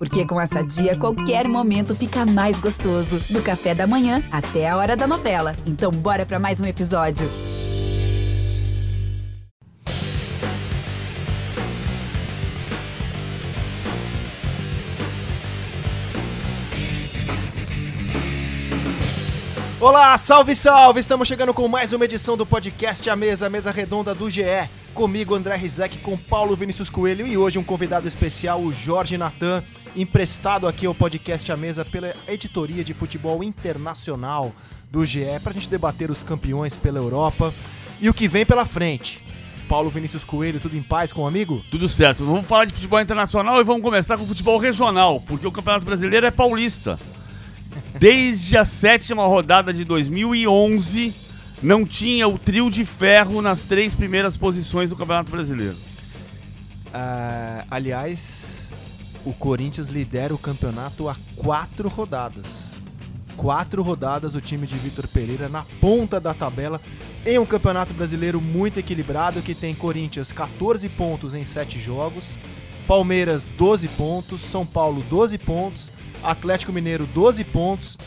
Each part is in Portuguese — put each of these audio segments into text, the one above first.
Porque com essa dia, qualquer momento fica mais gostoso. Do café da manhã até a hora da novela. Então, bora para mais um episódio. Olá, salve, salve! Estamos chegando com mais uma edição do podcast A Mesa, a mesa redonda do GE. Comigo, André Rizek, com Paulo Vinícius Coelho e hoje um convidado especial, o Jorge Natan, emprestado aqui ao podcast A Mesa pela editoria de futebol internacional do GE, para a gente debater os campeões pela Europa e o que vem pela frente. Paulo Vinícius Coelho, tudo em paz com o amigo? Tudo certo. Vamos falar de futebol internacional e vamos começar com futebol regional, porque o Campeonato Brasileiro é paulista. Desde a sétima rodada de 2011, não tinha o trio de ferro nas três primeiras posições do Campeonato Brasileiro. Uh, aliás, o Corinthians lidera o campeonato há quatro rodadas. Quatro rodadas o time de Vitor Pereira na ponta da tabela em um campeonato brasileiro muito equilibrado que tem Corinthians 14 pontos em 7 jogos, Palmeiras 12 pontos, São Paulo 12 pontos, Atlético Mineiro 12 pontos,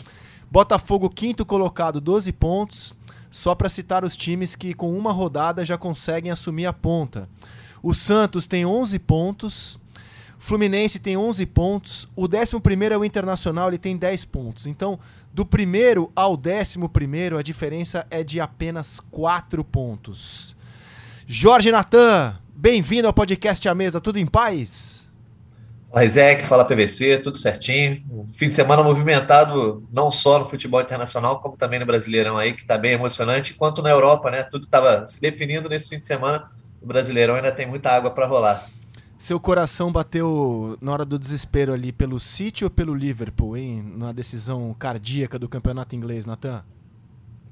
Botafogo quinto colocado 12 pontos, só para citar os times que com uma rodada já conseguem assumir a ponta. O Santos tem 11 pontos, Fluminense tem 11 pontos, o 11 é o Internacional, ele tem 10 pontos. Então, do primeiro ao 11 a diferença é de apenas 4 pontos. Jorge Natan, bem-vindo ao podcast A Mesa, tudo em paz? Fala Isaac, fala PVC, tudo certinho. Fim de semana movimentado, não só no futebol internacional, como também no Brasileirão aí, que está bem emocionante, quanto na Europa, né? Tudo estava se definindo nesse fim de semana. O Brasileirão ainda tem muita água para rolar. Seu coração bateu na hora do desespero ali pelo City ou pelo Liverpool, hein? Na decisão cardíaca do campeonato inglês, Natan?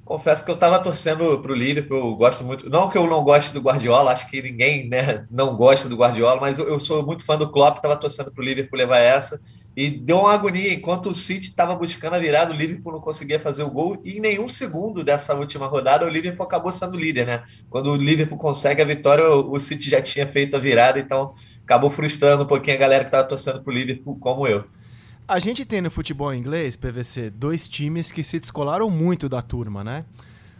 Confesso que eu estava torcendo para o Liverpool, eu gosto muito. Não que eu não goste do Guardiola, acho que ninguém né, não gosta do Guardiola, mas eu, eu sou muito fã do Klopp, estava torcendo para o Liverpool levar essa. E deu uma agonia, enquanto o City estava buscando a virada, o Liverpool não conseguia fazer o gol. E em nenhum segundo dessa última rodada, o Liverpool acabou sendo líder, né? Quando o Liverpool consegue a vitória, o City já tinha feito a virada, então acabou frustrando um pouquinho a galera que estava torcendo para o Liverpool, como eu. A gente tem no futebol inglês, PVC, dois times que se descolaram muito da turma, né?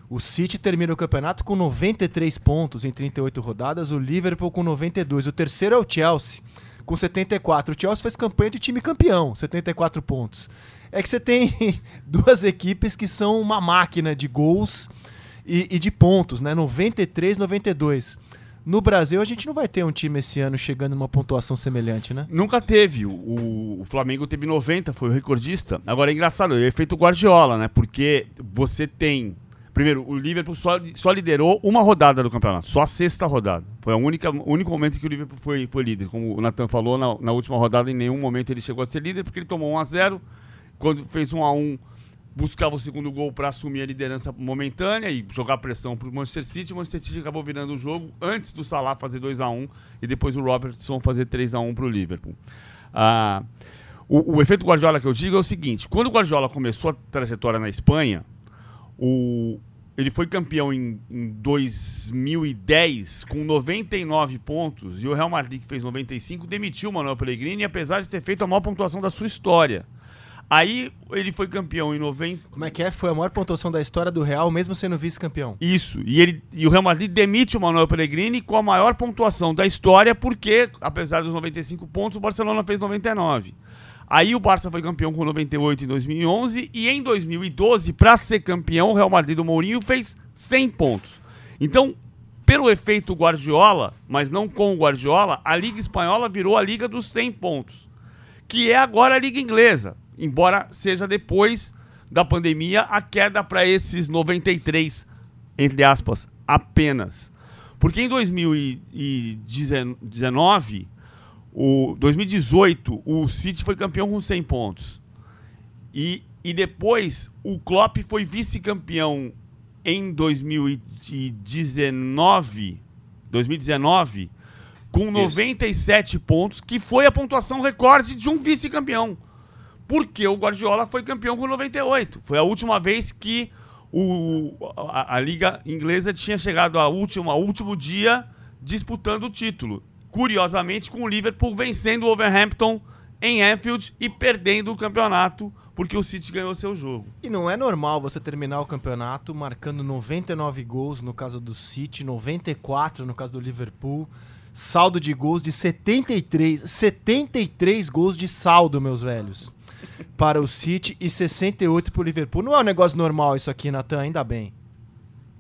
O City termina o campeonato com 93 pontos em 38 rodadas, o Liverpool com 92. O terceiro é o Chelsea, com 74. O Chelsea fez campanha de time campeão, 74 pontos. É que você tem duas equipes que são uma máquina de gols e, e de pontos, né? 93, 92. No Brasil, a gente não vai ter um time esse ano chegando numa pontuação semelhante, né? Nunca teve. O, o Flamengo teve 90, foi o recordista. Agora é engraçado, é efeito Guardiola, né? Porque você tem. Primeiro, o Liverpool só, só liderou uma rodada do campeonato, só a sexta rodada. Foi o único momento que o Liverpool foi, foi líder. Como o Nathan falou, na, na última rodada, em nenhum momento ele chegou a ser líder, porque ele tomou 1 a 0 Quando fez 1 a 1 buscava o segundo gol para assumir a liderança momentânea e jogar pressão para o Manchester City. O Manchester City acabou virando o jogo antes do Salah fazer 2 a 1 e depois o Robertson fazer 3 a 1 para o Liverpool. Ah, o, o, efeito Guardiola que eu digo é o seguinte: quando o Guardiola começou a trajetória na Espanha, o, ele foi campeão em, em 2010 com 99 pontos e o Real Madrid, que fez 95, demitiu o Manuel Pellegrini, apesar de ter feito a maior pontuação da sua história. Aí ele foi campeão em 90. Como é que é? Foi a maior pontuação da história do Real, mesmo sendo vice-campeão. Isso. E, ele, e o Real Madrid demite o Manuel Pellegrini com a maior pontuação da história, porque, apesar dos 95 pontos, o Barcelona fez 99. Aí o Barça foi campeão com 98 em 2011 e em 2012, para ser campeão, o Real Madrid do Mourinho fez 100 pontos. Então, pelo efeito Guardiola, mas não com o Guardiola, a Liga Espanhola virou a Liga dos 100 pontos, que é agora a Liga Inglesa embora seja depois da pandemia a queda para esses 93, entre aspas, apenas. Porque em 2019, o 2018, o City foi campeão com 100 pontos. E, e depois o Klopp foi vice-campeão em 2019, 2019 com 97 Isso. pontos, que foi a pontuação recorde de um vice-campeão porque o Guardiola foi campeão com 98. Foi a última vez que o, a, a Liga Inglesa tinha chegado ao último, ao último dia disputando o título. Curiosamente, com o Liverpool vencendo o Overhampton em Anfield e perdendo o campeonato porque o City ganhou seu jogo. E não é normal você terminar o campeonato marcando 99 gols no caso do City, 94 no caso do Liverpool, saldo de gols de 73, 73 gols de saldo, meus velhos, para o City e 68 para o Liverpool. Não é um negócio normal isso aqui, Natan, ainda bem.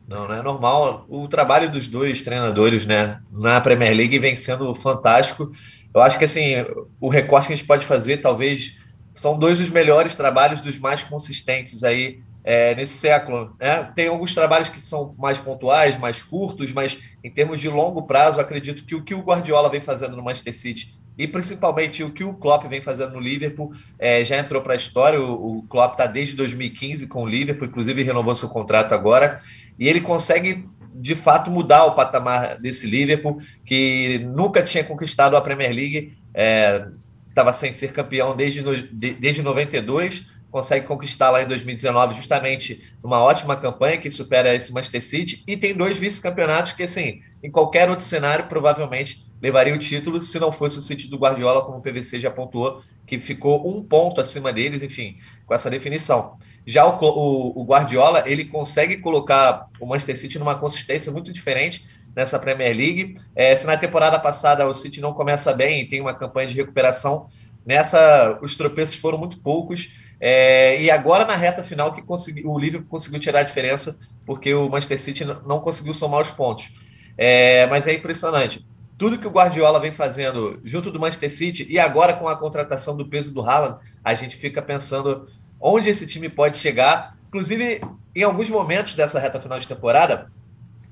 Não, não é normal. O trabalho dos dois treinadores, né, na Premier League vem sendo fantástico. Eu acho que assim, o recorte que a gente pode fazer, talvez são dois dos melhores trabalhos, dos mais consistentes aí é, nesse século. Né? Tem alguns trabalhos que são mais pontuais, mais curtos, mas em termos de longo prazo, acredito que o que o Guardiola vem fazendo no Manchester City e principalmente o que o Klopp vem fazendo no Liverpool é, já entrou para a história. O, o Klopp está desde 2015 com o Liverpool, inclusive renovou seu contrato agora, e ele consegue de fato mudar o patamar desse Liverpool que nunca tinha conquistado a Premier League. É, estava sem ser campeão desde, desde 92, consegue conquistar lá em 2019, justamente uma ótima campanha que supera esse Manchester City, e tem dois vice-campeonatos que, assim, em qualquer outro cenário, provavelmente levaria o título, se não fosse o City do Guardiola, como o PVC já pontuou, que ficou um ponto acima deles, enfim, com essa definição. Já o, o, o Guardiola, ele consegue colocar o Manchester City numa consistência muito diferente, nessa Premier League. É, se na temporada passada o City não começa bem e tem uma campanha de recuperação, nessa os tropeços foram muito poucos. É, e agora na reta final que conseguiu, o Liverpool conseguiu tirar a diferença, porque o Manchester City não conseguiu somar os pontos. É, mas é impressionante. Tudo que o Guardiola vem fazendo junto do Manchester City e agora com a contratação do peso do Haaland, a gente fica pensando onde esse time pode chegar. Inclusive, em alguns momentos dessa reta final de temporada,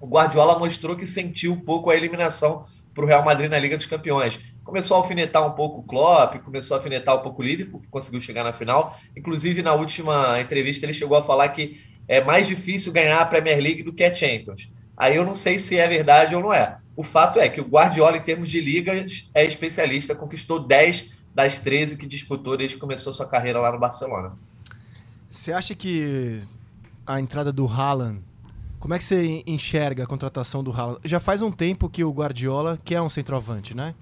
o Guardiola mostrou que sentiu um pouco a eliminação para o Real Madrid na Liga dos Campeões. Começou a alfinetar um pouco o Klopp, começou a alfinetar um pouco o Liverpool, que conseguiu chegar na final. Inclusive, na última entrevista, ele chegou a falar que é mais difícil ganhar a Premier League do que a Champions. Aí eu não sei se é verdade ou não é. O fato é que o Guardiola, em termos de ligas, é especialista, conquistou 10 das 13 que disputou desde que começou sua carreira lá no Barcelona. Você acha que a entrada do Haaland como é que você enxerga a contratação do Haaland? Já faz um tempo que o Guardiola, que é um centroavante, né?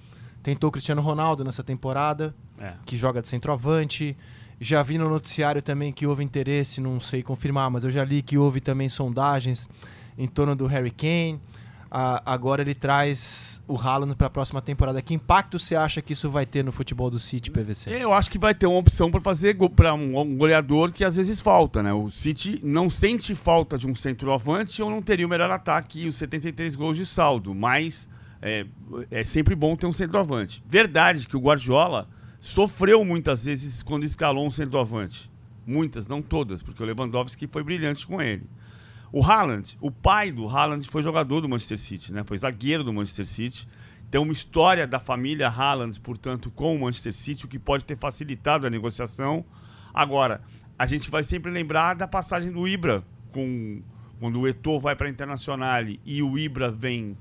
Tentou o Cristiano Ronaldo nessa temporada, é. que joga de centroavante. Já vi no noticiário também que houve interesse, não sei confirmar, mas eu já li que houve também sondagens em torno do Harry Kane agora ele traz o Haaland para a próxima temporada. Que impacto você acha que isso vai ter no futebol do City, PVC? Eu acho que vai ter uma opção para fazer para um, um, goleador que às vezes falta, né? O City não sente falta de um centroavante ou não teria o melhor ataque e os 73 gols de saldo, mas é, é sempre bom ter um centroavante. Verdade que o Guardiola sofreu muitas vezes quando escalou um centroavante. Muitas, não todas, porque o Lewandowski foi brilhante com ele. O Haaland, o pai do Haaland foi jogador do Manchester City, né? Foi zagueiro do Manchester City. Tem uma história da família Haaland, portanto, com o Manchester City, o que pode ter facilitado a negociação. Agora, a gente vai sempre lembrar da passagem do Ibra, com, quando o Eto'o vai para a Internacional e o Ibra vem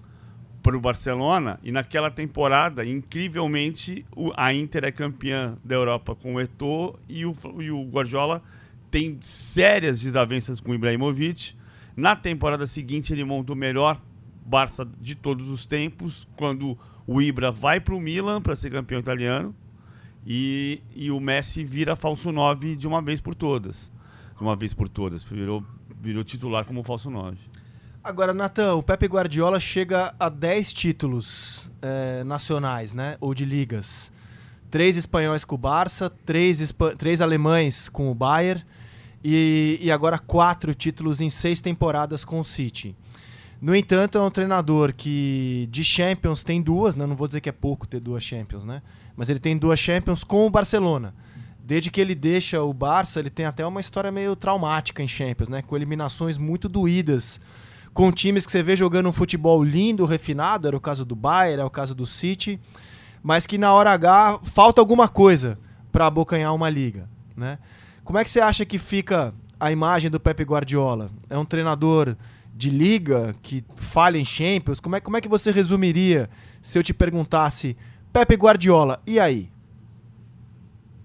para o Barcelona, e naquela temporada, incrivelmente, o, a Inter é campeã da Europa com o Eto'o e o, e o Guardiola tem sérias desavenças com o Ibrahimovic na temporada seguinte, ele monta o melhor Barça de todos os tempos, quando o Ibra vai para o Milan para ser campeão italiano e, e o Messi vira falso 9 de uma vez por todas. De uma vez por todas. Virou, virou titular como falso 9. Agora, Natan, o Pepe Guardiola chega a 10 títulos é, nacionais, né? Ou de ligas. Três espanhóis com o Barça, três, três alemães com o Bayern e, e agora quatro títulos em seis temporadas com o City. No entanto, é um treinador que de Champions tem duas, né? não vou dizer que é pouco ter duas Champions, né? Mas ele tem duas Champions com o Barcelona. Desde que ele deixa o Barça, ele tem até uma história meio traumática em Champions, né? Com eliminações muito doídas, com times que você vê jogando um futebol lindo, refinado, era o caso do Bayern, é o caso do City, mas que na hora H falta alguma coisa para abocanhar uma liga, né? Como é que você acha que fica a imagem do Pepe Guardiola? É um treinador de liga que falha em Champions? Como é, como é que você resumiria se eu te perguntasse, Pepe Guardiola, e aí?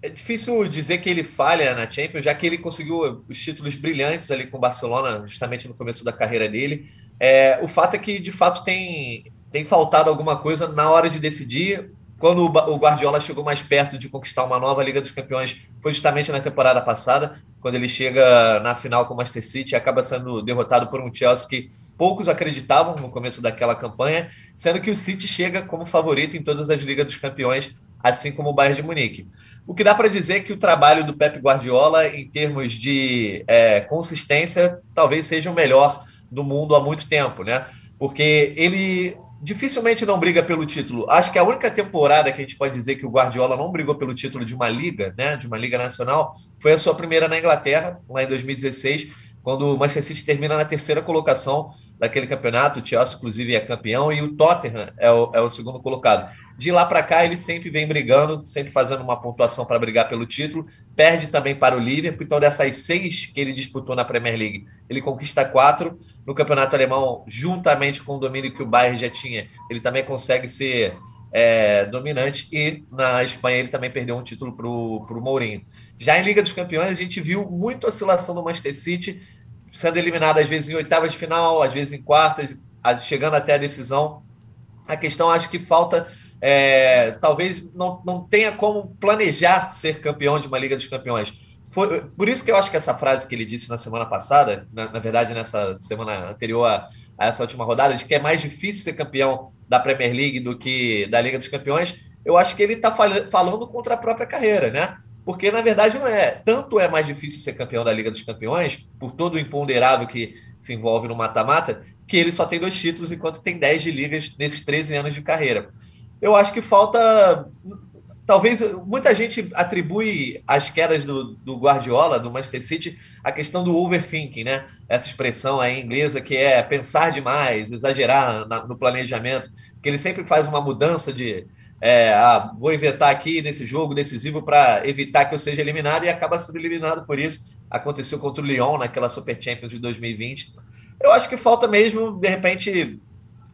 É difícil dizer que ele falha na Champions, já que ele conseguiu os títulos brilhantes ali com o Barcelona, justamente no começo da carreira dele. É, o fato é que, de fato, tem, tem faltado alguma coisa na hora de decidir quando o Guardiola chegou mais perto de conquistar uma nova Liga dos Campeões foi justamente na temporada passada, quando ele chega na final com o Manchester City e acaba sendo derrotado por um Chelsea que poucos acreditavam no começo daquela campanha, sendo que o City chega como favorito em todas as Ligas dos Campeões, assim como o Bayern de Munique. O que dá para dizer é que o trabalho do Pep Guardiola, em termos de é, consistência, talvez seja o melhor do mundo há muito tempo, né? Porque ele dificilmente não briga pelo título. Acho que a única temporada que a gente pode dizer que o Guardiola não brigou pelo título de uma liga, né, de uma liga nacional, foi a sua primeira na Inglaterra, lá em 2016, quando o Manchester City termina na terceira colocação daquele campeonato. O Chelsea, inclusive, é campeão e o Tottenham é o, é o segundo colocado. De lá para cá, ele sempre vem brigando, sempre fazendo uma pontuação para brigar pelo título. Perde também para o Liverpool. Então, dessas seis que ele disputou na Premier League, ele conquista quatro. No campeonato alemão, juntamente com o domínio que o Bayern já tinha, ele também consegue ser é, dominante. E na Espanha, ele também perdeu um título para o Mourinho. Já em Liga dos Campeões, a gente viu muita oscilação do Manchester City, sendo eliminado às vezes em oitavas de final, às vezes em quartas, chegando até a decisão. A questão, acho que falta é, talvez não, não tenha como planejar ser campeão de uma Liga dos Campeões. Foi, por isso que eu acho que essa frase que ele disse na semana passada, na, na verdade nessa semana anterior a, a, essa última rodada, de que é mais difícil ser campeão da Premier League do que da Liga dos Campeões, eu acho que ele está fal falando contra a própria carreira, né? Porque na verdade não é. Tanto é mais difícil ser campeão da Liga dos Campeões, por todo o imponderável que se envolve no mata-mata, que ele só tem dois títulos enquanto tem 10 de ligas nesses 13 anos de carreira eu acho que falta. Talvez muita gente atribui as quedas do, do Guardiola, do Manchester City, a questão do overthinking, né? Essa expressão aí inglesa que é pensar demais, exagerar na, no planejamento, que ele sempre faz uma mudança de, é, ah, vou inventar aqui nesse jogo decisivo para evitar que eu seja eliminado e acaba sendo eliminado por isso. Aconteceu contra o Lyon naquela Super Champions de 2020. Eu acho que falta mesmo, de repente,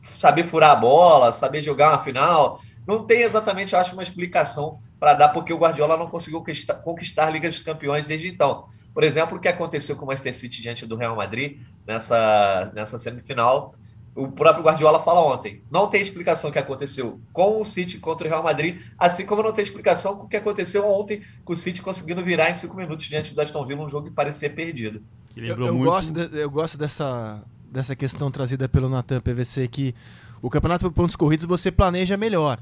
saber furar a bola, saber jogar uma final. Não tem exatamente, acho, uma explicação para dar porque o Guardiola não conseguiu conquistar a Liga dos Campeões desde então. Por exemplo, o que aconteceu com o Manchester City diante do Real Madrid nessa, nessa semifinal. O próprio Guardiola fala ontem. Não tem explicação o que aconteceu com o City contra o Real Madrid, assim como não tem explicação com o que aconteceu ontem com o City conseguindo virar em cinco minutos diante do Aston Villa, um jogo que parecia perdido. Eu, eu muito... gosto de, eu gosto dessa, dessa questão trazida pelo Natan PVC que o campeonato por pontos corridos você planeja melhor.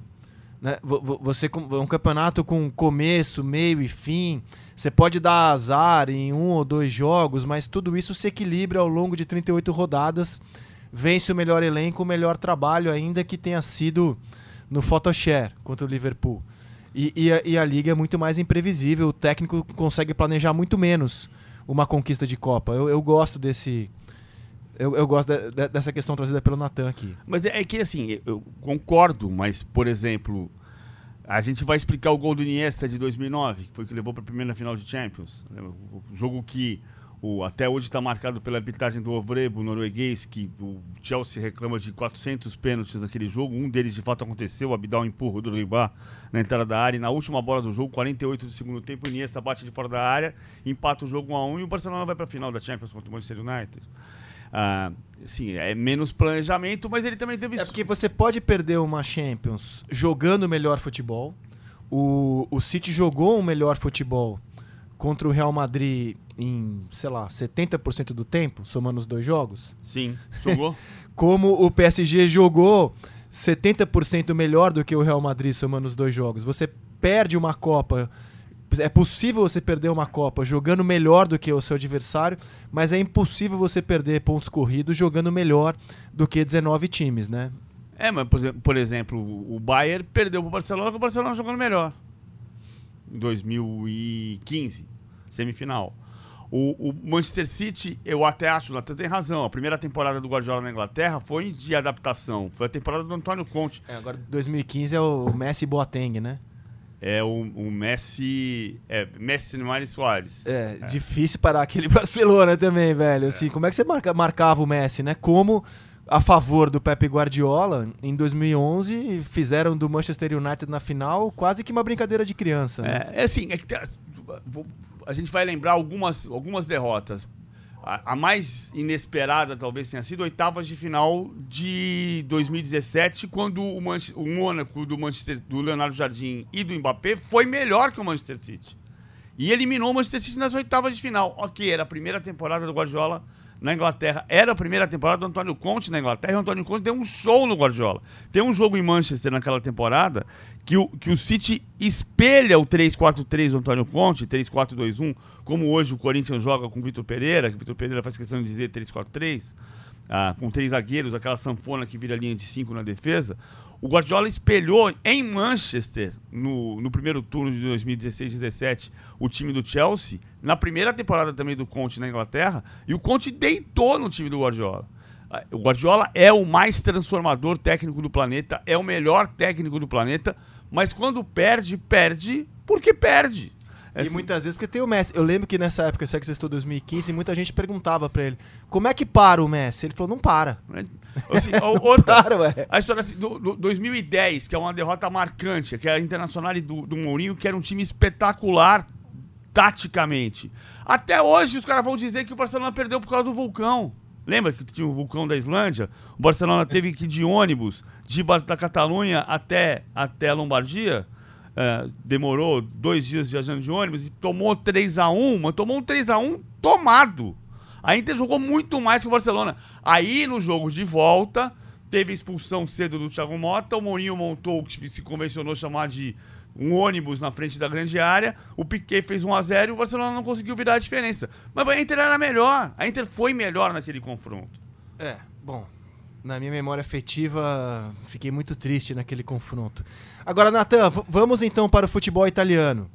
Né? Você um campeonato com começo, meio e fim. Você pode dar azar em um ou dois jogos, mas tudo isso se equilibra ao longo de 38 rodadas. Vence o melhor elenco, o melhor trabalho, ainda que tenha sido no Photoshare contra o Liverpool. E, e, a, e a liga é muito mais imprevisível, o técnico consegue planejar muito menos uma conquista de Copa. Eu, eu gosto desse, eu, eu gosto de, de, dessa questão trazida pelo Natan aqui. Mas é, é, que assim, eu concordo, mas, por exemplo, a gente vai explicar o gol do Iniesta de 2009, que foi o que levou para a primeira final de Champions. O jogo que o, até hoje está marcado pela arbitragem do Ovrebo, norueguês, que o Chelsea reclama de 400 pênaltis naquele jogo. Um deles de fato aconteceu, o Abidal empurra o Drogba na entrada da área. E na última bola do jogo, 48 do segundo tempo, Iniesta bate de fora da área, empata o jogo 1 a 1 e o Barcelona vai para a final da Champions contra o Manchester United. Ah, sim, é menos planejamento, mas ele também teve. É porque você pode perder uma Champions jogando melhor futebol. O, o City jogou um melhor futebol contra o Real Madrid em, sei lá, 70% do tempo, somando os dois jogos. Sim, jogou. Como o PSG jogou 70% melhor do que o Real Madrid, somando os dois jogos. Você perde uma Copa é possível você perder uma Copa jogando melhor do que o seu adversário, mas é impossível você perder pontos corridos jogando melhor do que 19 times, né? É, mas por exemplo, o Bayern perdeu para o Barcelona com o Barcelona jogando melhor. Em 2015, semifinal. O, o, Manchester City, eu até acho, o Nathan tem razão. A primeira temporada do Guardiola na Inglaterra foi de adaptação. Foi a temporada do Antônio Conte. É, agora 2015 é o Messi Boateng, né? é o, o Messi. É, Messi Neymar e Soares. É, é, difícil parar aquele Barcelona também, velho. Assim, é. como é que você marca, marcava o Messi, né? Como a favor do Pepe Guardiola, em 2011 fizeram do Manchester United na final quase que uma brincadeira de criança. Né? É, é assim, é que a gente vai lembrar algumas, algumas derrotas. a, a mais inesperada talvez tenha sido oitavas de final de 2017, quando o, o Mônaco do Manchester, do Leonardo Jardim e do Mbappé foi melhor que o Manchester City. E eliminou o Manchester City nas oitavas de final. Ok, era a primeira temporada do Guardiola na Inglaterra. Era a primeira temporada do Antônio Conte na Inglaterra e o Antônio Conte deu um show no Guardiola. Tem um jogo em Manchester naquela temporada que o, que o City espelha o 3-4-3 do Antônio Conte, 3-4-2-1, como hoje o Corinthians joga com o Vitor Pereira, que o Vitor Pereira faz questão de dizer 3-4-3, ah, com três zagueiros, aquela sanfona que vira linha de cinco na defesa. O Guardiola espelhou em Manchester, no, no primeiro turno de 2016-17, o time do Chelsea, na primeira temporada também do Conte na Inglaterra, e o Conte deitou no time do Guardiola. Ah, o Guardiola é o mais transformador técnico do planeta, é o melhor técnico do planeta, mas quando perde, perde porque perde. É e assim. muitas vezes porque tem o Messi. Eu lembro que nessa época, que estou 2015, muita gente perguntava para ele: como é que para o Messi? Ele falou: não para. Assim, outra, para, ué. A história assim, do, do 2010, que é uma derrota marcante, que era a Internacional do, do Mourinho, que era um time espetacular taticamente. Até hoje os caras vão dizer que o Barcelona perdeu por causa do vulcão. Lembra que tinha o vulcão da Islândia? O Barcelona teve que ir de ônibus de, da Catalunha até, até a Lombardia. É, demorou dois dias viajando de ônibus e tomou 3 a 1 mas tomou um 3 a 1 tomado. A Inter jogou muito mais que o Barcelona. Aí, no jogo de volta, teve expulsão cedo do Thiago Mota, o Mourinho montou o que se convencionou chamar de um ônibus na frente da grande área, o Piquet fez 1 a 0 e o Barcelona não conseguiu virar a diferença. Mas a Inter era melhor, a Inter foi melhor naquele confronto. É, bom, na minha memória afetiva, fiquei muito triste naquele confronto. Agora, Natan, vamos então para o futebol italiano.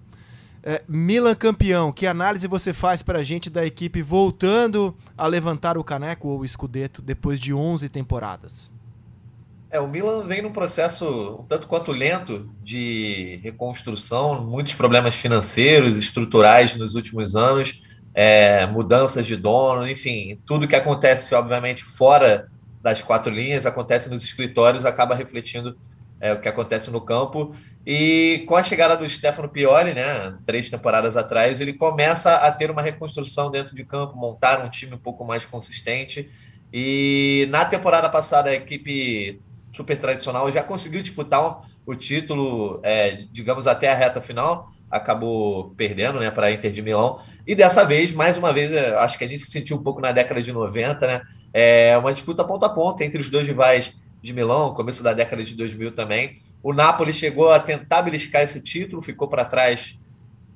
É, Milan campeão, que análise você faz para a gente da equipe voltando a levantar o caneco ou o escudeto depois de 11 temporadas? É, o Milan vem num processo um tanto quanto lento de reconstrução, muitos problemas financeiros, estruturais nos últimos anos, é, mudanças de dono, enfim, tudo que acontece, obviamente, fora das quatro linhas, acontece nos escritórios, acaba refletindo é, o que acontece no campo. E com a chegada do Stefano Pioli, né, três temporadas atrás, ele começa a ter uma reconstrução dentro de campo, montar um time um pouco mais consistente. E na temporada passada, a equipe super tradicional, já conseguiu disputar o título, é, digamos, até a reta final, acabou perdendo né, para a Inter de Milão. E dessa vez, mais uma vez, acho que a gente se sentiu um pouco na década de 90, né? É uma disputa ponta a ponta entre os dois rivais de Milão, começo da década de 2000 também. O Napoli chegou a tentar beliscar esse título, ficou para trás,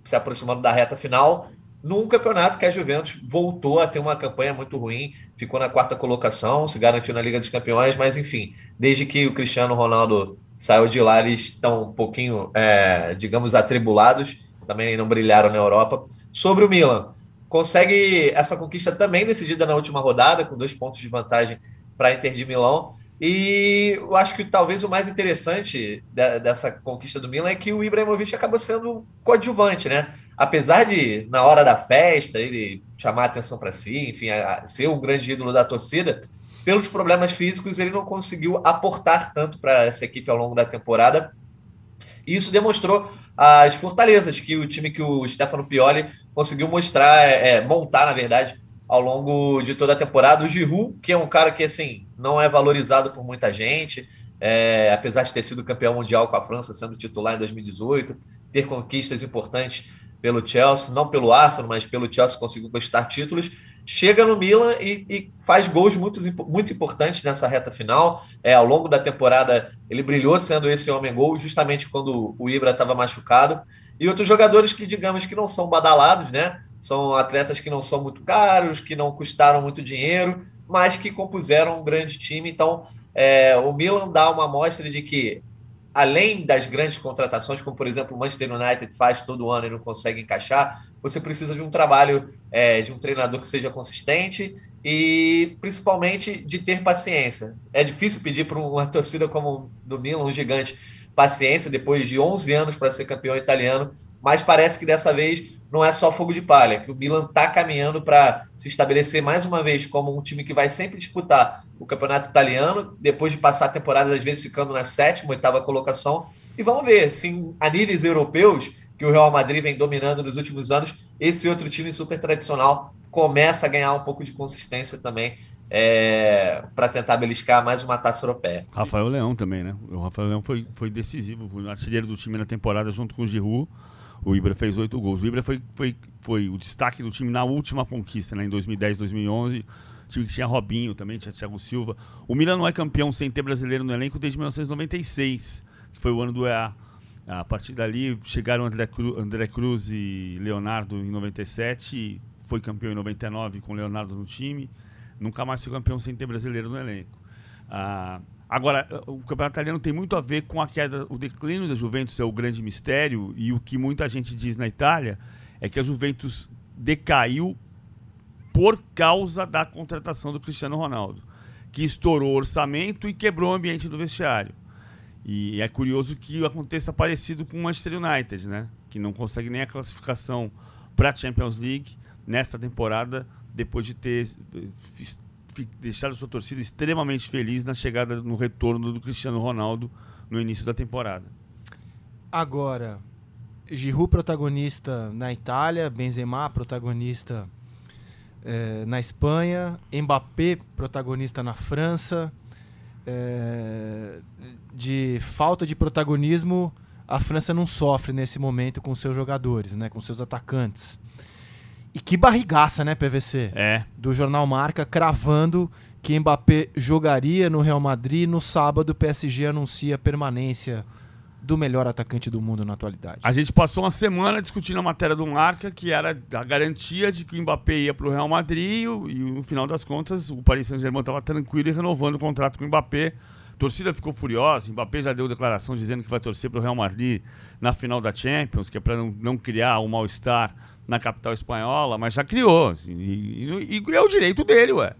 se aproximando da reta final, num campeonato que a Juventus voltou a ter uma campanha muito ruim, ficou na quarta colocação, se garantiu na Liga dos Campeões, mas enfim, desde que o Cristiano Ronaldo saiu de lá, eles estão um pouquinho, é, digamos, atribulados, também não brilharam na Europa. Sobre o Milan, consegue essa conquista também decidida na última rodada, com dois pontos de vantagem para a Inter de Milão. E eu acho que talvez o mais interessante dessa conquista do Milan é que o Ibrahimovic acaba sendo coadjuvante, né? apesar de, na hora da festa, ele chamar a atenção para si, enfim, ser um grande ídolo da torcida, pelos problemas físicos, ele não conseguiu aportar tanto para essa equipe ao longo da temporada. E isso demonstrou as fortalezas que o time que o Stefano Pioli conseguiu mostrar, é, é, montar, na verdade, ao longo de toda a temporada. O Giroud, que é um cara que, assim, não é valorizado por muita gente, é, apesar de ter sido campeão mundial com a França, sendo titular em 2018, ter conquistas importantes pelo Chelsea, não pelo Arsenal, mas pelo Chelsea conseguiu conquistar títulos. Chega no Milan e, e, faz gols muito, muito importantes nessa reta final. É, ao longo da temporada, ele brilhou sendo esse homem-gol, justamente quando o Ibra estava machucado. E outros jogadores que, digamos, que não são badalados, né? São atletas que não são muito caros, que não custaram muito dinheiro, mas que compuseram um grande time. Então, é, o Milan dá uma amostra de que além das grandes contratações, como por exemplo o Manchester United faz todo ano e não consegue encaixar, você precisa de um trabalho é, de um treinador que seja consistente e principalmente de ter paciência. É difícil pedir para uma torcida como do Milan, um gigante, paciência depois de 11 anos para ser campeão italiano, mas parece que dessa vez não é só fogo de palha, que o Milan está caminhando para se estabelecer mais uma vez como um time que vai sempre disputar o campeonato italiano, depois de passar temporadas às vezes ficando na sétima, oitava colocação. E vamos ver se a níveis europeus, que o Real Madrid vem dominando nos últimos anos, esse outro time super tradicional começa a ganhar um pouco de consistência também é, para tentar beliscar mais uma taça europeia. Rafael Leão também, né? O Rafael Leão foi, foi decisivo, foi o artilheiro do time na temporada junto com o Giroud. O Ibra fez oito gols. O Ibra foi, foi, foi o destaque do time na última conquista, né? Em 2010, 2011. O time que tinha Robinho também, tinha Thiago Silva. O Milan não é campeão sem ter brasileiro no elenco desde 1996, que foi o ano do EA. A partir dali chegaram André, Cru, André Cruz e Leonardo em 97, foi campeão em 99 com Leonardo no time nunca mais foi campeão sem ter brasileiro no elenco. Ah, agora, o campeonato italiano tem muito a ver com a queda, o declínio da Juventus é o grande mistério e o que muita gente diz na Itália é que a Juventus decaiu por causa da contratação do Cristiano Ronaldo, que estourou o orçamento e quebrou o ambiente do vestiário. E é curioso que aconteça parecido com o Manchester United, né? Que não consegue nem a classificação para a Champions League nesta temporada depois de ter eh, deixado sua torcida extremamente feliz na chegada, no retorno do Cristiano Ronaldo no início da temporada. Agora, Giroud protagonista na Itália, Benzema protagonista eh, na Espanha, Mbappé protagonista na França. Eh, de falta de protagonismo, a França não sofre nesse momento com seus jogadores, né, com seus atacantes. E que barrigaça, né, PVC? É. Do jornal Marca cravando que Mbappé jogaria no Real Madrid. No sábado, o PSG anuncia a permanência do melhor atacante do mundo na atualidade. A gente passou uma semana discutindo a matéria do Marca, que era a garantia de que o Mbappé ia para o Real Madrid e, no final das contas o Paris Saint-Germain estava tranquilo e renovando o contrato com o Mbappé. A torcida ficou furiosa, o Mbappé já deu declaração dizendo que vai torcer para o Real Madrid na final da Champions, que é para não, não criar um mal-estar na capital espanhola, mas já criou. Assim, e, e, é o direito dele, ué.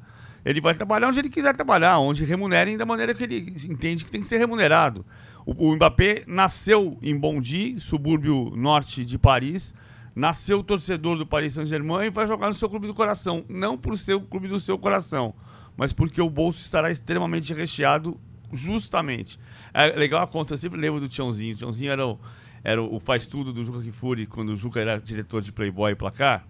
Ele vai trabalhar onde ele quiser trabalhar, onde remunerem da maneira que ele entende que tem que ser remunerado. O, o Mbappé nasceu em Bondy, subúrbio norte de Paris, nasceu torcedor do Paris Saint-Germain e vai jogar no seu clube do coração. Não por ser o clube do seu coração, mas porque o bolso estará extremamente recheado justamente. É legal a conta, eu sempre lembro do Tiãozinho. O Tiãozinho era o era o faz tudo do Juca Kifuri, quando o Juca era diretor de Playboy e Placar.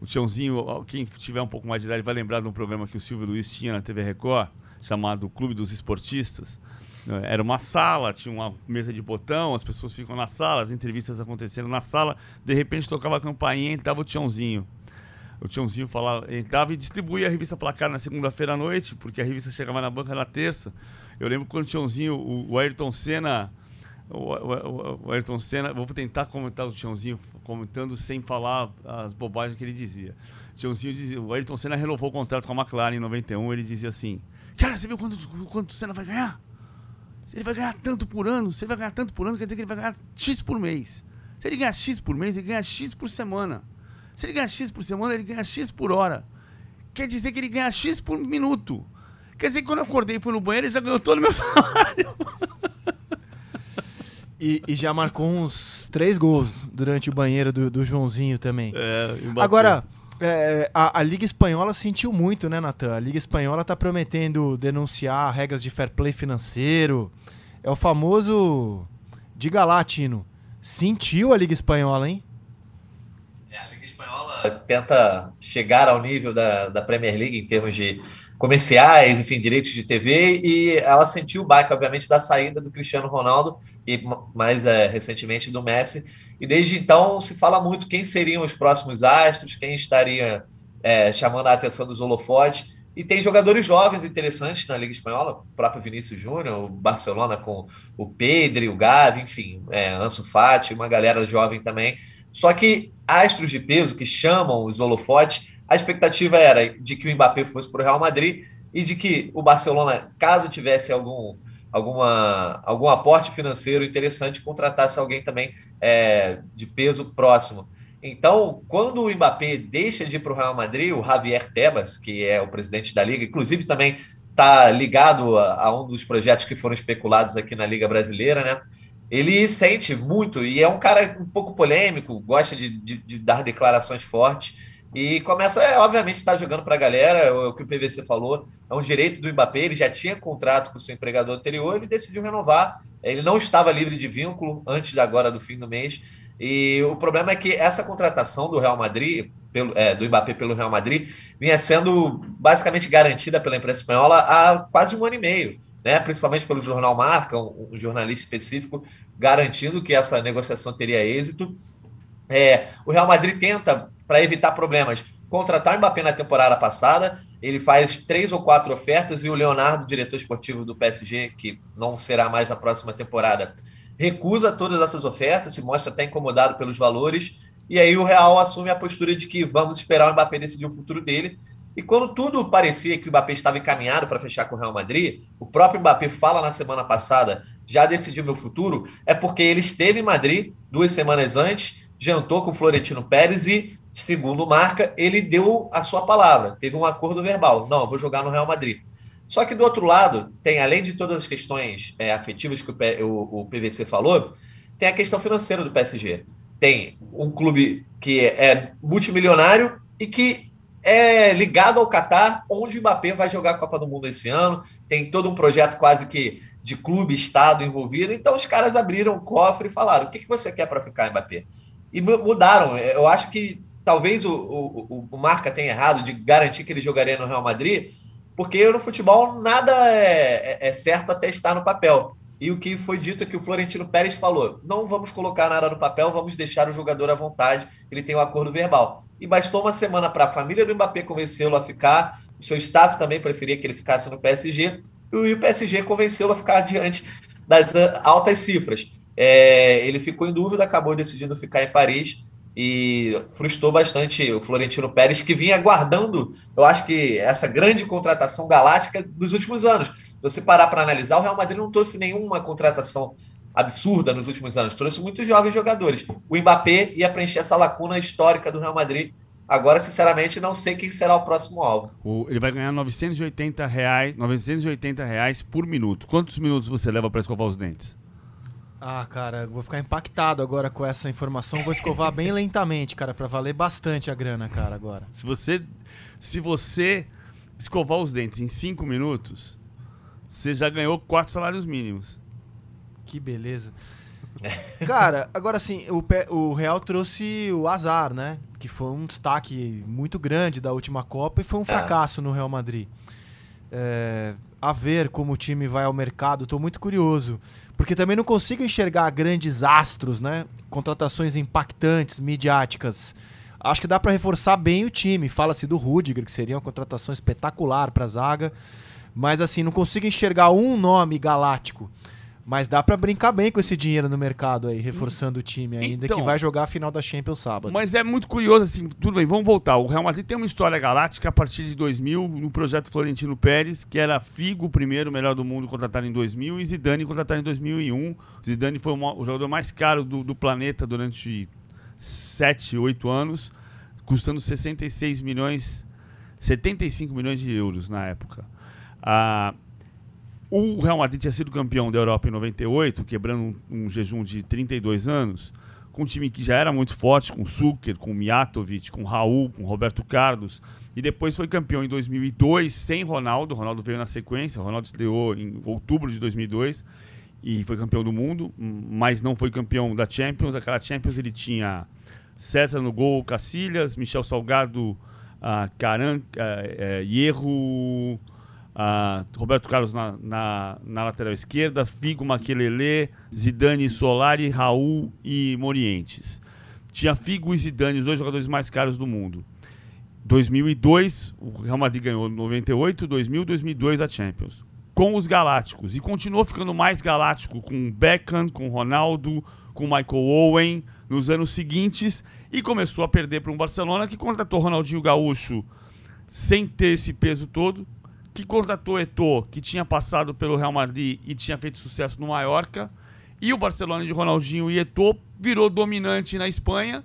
O Tiãozinho, quem tiver um pouco mais de idade vai lembrar de um programa que o Silvio Luiz tinha na TV Record, chamado Clube dos Esportistas. Era uma sala, tinha uma mesa de botão, as pessoas ficam na sala, as entrevistas acontecendo na sala, de repente tocava a campainha e entrava o Tiãozinho. O Tiãozinho falava, entrava e distribuía a revista Placar na segunda-feira à noite, porque a revista chegava na banca na terça. Eu lembro quando o Tiãozinho, o Ayrton Senna o, o, o, Ayrton Senna, vou tentar comentar o Tiãozinho comentando sem falar as bobagens que ele dizia. Tiãozinho dizia, o Ayrton Senna renovou o contrato com a McLaren em 91, ele dizia assim: Cara, você viu quanto, quanto o Senna vai ganhar? Se ele vai ganhar tanto por ano, se ele vai ganhar tanto por ano, quer dizer que ele vai ganhar X por mês. Se ele ganhar X por mês, ele ganha X por semana. Se ele ganhar X por semana, ele ganha X por hora. Quer dizer que ele ganha X por minuto. Quer dizer que quando eu acordei e fui no banheiro, ele já ganhou todo o meu salário. E, e, já marcou uns três gols durante o banheiro do, do Joãozinho também. É, Agora, é, a, a, Liga Espanhola sentiu muito, né, Natan? A Liga Espanhola tá prometendo denunciar regras de fair play financeiro. É o famoso. Diga lá, Tino. Sentiu a Liga Espanhola, hein? É, a Liga Espanhola tenta chegar ao nível da, da Premier League em termos de comerciais, enfim, direitos de TV, e ela sentiu o baque, obviamente, da saída do Cristiano Ronaldo e mais é, recentemente do Messi. E desde então se fala muito quem seriam os próximos astros, quem estaria é, chamando a atenção dos holofotes. E tem jogadores jovens interessantes na Liga Espanhola, o próprio Vinícius Júnior, o Barcelona com o Pedro, o Gavi, enfim, é, Ansu Fati, uma galera jovem também. Só que astros de peso que chamam os holofotes a expectativa era de que o Mbappé fosse para o Real Madrid e de que o Barcelona, caso tivesse algum, alguma, algum aporte financeiro interessante, contratasse alguém também é, de peso próximo. Então, quando o Mbappé deixa de ir para o Real Madrid, o Javier Tebas, que é o presidente da liga, inclusive também está ligado a, a, um dos projetos que foram especulados aqui na Liga Brasileira, né? Ele sente muito e é um cara um pouco polêmico, gosta de, de, de dar declarações fortes. E começa, é, obviamente, estar tá jogando para a galera, o, o que o PVC falou, é um direito do Mbappé, ele já tinha contrato com o seu empregador anterior, ele decidiu renovar, ele não estava livre de vínculo antes de agora do fim do mês, e o problema é que essa contratação do Real Madrid, pelo, é, do Mbappé pelo Real Madrid vinha sendo basicamente garantida pela imprensa espanhola há quase um ano e meio, né? principalmente pelo jornal Marca, um, um jornalista específico, garantindo que essa negociação teria êxito. É, o Real Madrid tenta, para evitar problemas, contratar o Mbappé na temporada passada. Ele faz três ou quatro ofertas e o Leonardo, diretor esportivo do PSG, que não será mais na próxima temporada, recusa todas essas ofertas, se mostra até incomodado pelos valores. E aí o Real assume a postura de que vamos esperar o Mbappé decidir o futuro dele. E quando tudo parecia que o Mbappé estava encaminhado para fechar com o Real Madrid, o próprio Mbappé fala na semana passada, já decidiu meu futuro, é porque ele esteve em Madrid duas semanas antes jantou com Florentino Pérez e, segundo marca, ele deu a sua palavra, teve um acordo verbal. Não, eu vou jogar no Real Madrid. Só que do outro lado, tem, além de todas as questões é, afetivas que o, o, o, PVC falou, tem a questão financeira do PSG. Tem um clube que é multimilionário e que é ligado ao Catar, onde o Mbappé vai jogar a Copa do Mundo esse ano. Tem todo um projeto quase que de clube, Estado envolvido. Então os caras abriram o cofre e falaram: o que, que você quer para ficar, Mbappé? E mudaram. Eu acho que talvez o, o, o Marca tenha errado de garantir que ele jogaria no Real Madrid, porque no futebol nada é, é, é, certo até estar no papel. E o que foi dito é que o Florentino Pérez falou: não vamos colocar nada no papel, vamos deixar o jogador à vontade, ele tem um acordo verbal. E bastou uma semana para a família do Mbappé convencê-lo a ficar, o seu staff também preferia que ele ficasse no PSG, e o PSG convencê-lo a ficar diante das altas cifras. É, ele ficou em dúvida, acabou decidindo ficar em Paris e frustrou bastante o Florentino Pérez, que vinha aguardando, eu acho que essa grande contratação galáctica dos últimos anos. Se você parar para analisar, o Real Madrid não trouxe nenhuma contratação absurda nos últimos anos, trouxe muitos jovens jogadores. O Mbappé ia preencher essa lacuna histórica do Real Madrid. Agora, sinceramente, não sei quem será o próximo alvo. O, ele vai ganhar 980 reais, 980 reais por minuto. Quantos minutos você leva para escovar os dentes? Ah, cara, vou ficar impactado agora com essa informação. Vou escovar bem lentamente, cara, para valer bastante a grana, cara, agora. Se você, se você escovar os dentes em 5 minutos, você já ganhou quatro salários mínimos. Que beleza. Cara, agora sim, o, o Real trouxe o azar, né? Que foi um destaque muito grande da última Copa e foi um é. fracasso no Real Madrid. É, a ver como o time vai ao mercado, estou muito curioso. Porque também não consigo enxergar grandes astros, né? Contratações impactantes, midiáticas. Acho que dá para reforçar bem o time. Fala-se do Rudiger, que seria uma contratação espetacular para a zaga. Mas assim, não consigo enxergar um nome galáctico. Mas dá para brincar bem com esse dinheiro no mercado aí, reforçando o time ainda, então, que vai jogar a final da Champions sábado. Mas é muito curioso, assim, tudo bem, vamos voltar. O Real Madrid tem uma história galáctica a partir de 2000, no projeto Florentino Pérez, que era Figo, primeiro melhor do mundo, contratado em 2000, e Zidane contratado em 2001. Zidane foi o jogador mais caro do, do planeta durante 7, 8 anos, custando 66 milhões, 75 milhões de euros na época. Ah, o Real Madrid tinha sido campeão da Europa em 98, quebrando um, um jejum de 32 anos, com um time que já era muito forte, com Suker, com Mijatovic, com Raul, com Roberto Carlos, e depois foi campeão em 2002 sem Ronaldo. Ronaldo veio na sequência, Ronaldo estreou em outubro de 2002 e foi campeão do mundo, mas não foi campeão da Champions. Aquela Champions ele tinha César no gol, Cacilhas, Michel Salgado, uh, Caran, uh, uh, Hierro, Uh, Roberto Carlos na, na, na, lateral esquerda, Figo, Maquelele, Zidane, Solari, Raul e Morientes. Tinha Figo e Zidane, os dois jogadores mais caros do mundo. 2002, o Real Madrid ganhou 98, 2000, 2002 a Champions. Com os Galácticos. E continuou ficando mais galáctico com Beckham, com Ronaldo, com Michael Owen nos anos seguintes. E começou a perder para um Barcelona que contratou Ronaldinho Gaúcho sem ter esse peso todo que contratou Eto'o, que tinha passado pelo Real Madrid e tinha feito sucesso no Mallorca, e o Barcelona de Ronaldinho e Eto'o virou dominante na Espanha,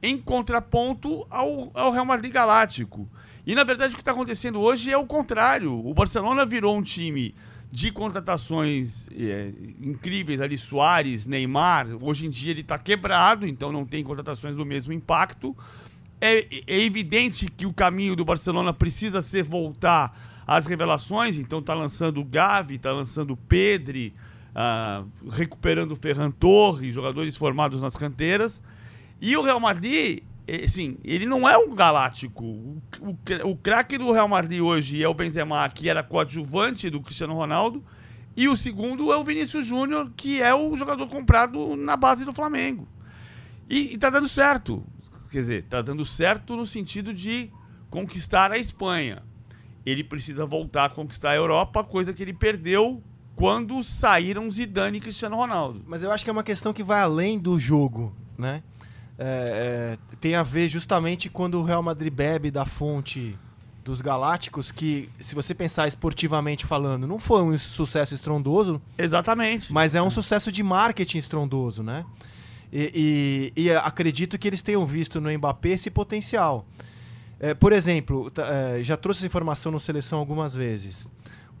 em contraponto ao, ao Real Madrid Galáctico. E na verdade o que está acontecendo hoje é o contrário. O Barcelona virou um time de contratações é, incríveis ali, Soares, Neymar. Hoje em dia ele está quebrado, então não tem contratações do mesmo impacto. É, é evidente que o caminho do Barcelona precisa ser voltar as revelações, então está lançando o Gavi, está lançando o Pedri, uh, recuperando o Ferran Torres, jogadores formados nas canteiras. E o Real Madrid é, Sim, ele não é um galáctico. O, o, o craque do Real Madrid hoje é o Benzema, que era coadjuvante do Cristiano Ronaldo. E o segundo é o Vinícius Júnior, que é o jogador comprado na base do Flamengo. E, e tá dando certo. Quer dizer, tá dando certo no sentido de conquistar a Espanha. Ele precisa voltar a conquistar a Europa, coisa que ele perdeu quando saíram Zidane e Cristiano Ronaldo. Mas eu acho que é uma questão que vai além do jogo, né? É, é, tem a ver justamente quando o Real Madrid bebe da fonte dos Galácticos, que, se você pensar esportivamente falando, não foi um sucesso estrondoso. Exatamente. Mas é um sucesso de marketing estrondoso, né? E, e, e acredito que eles tenham visto no Mbappé esse potencial. É, por exemplo, é, já trouxe essa informação no Seleção algumas vezes.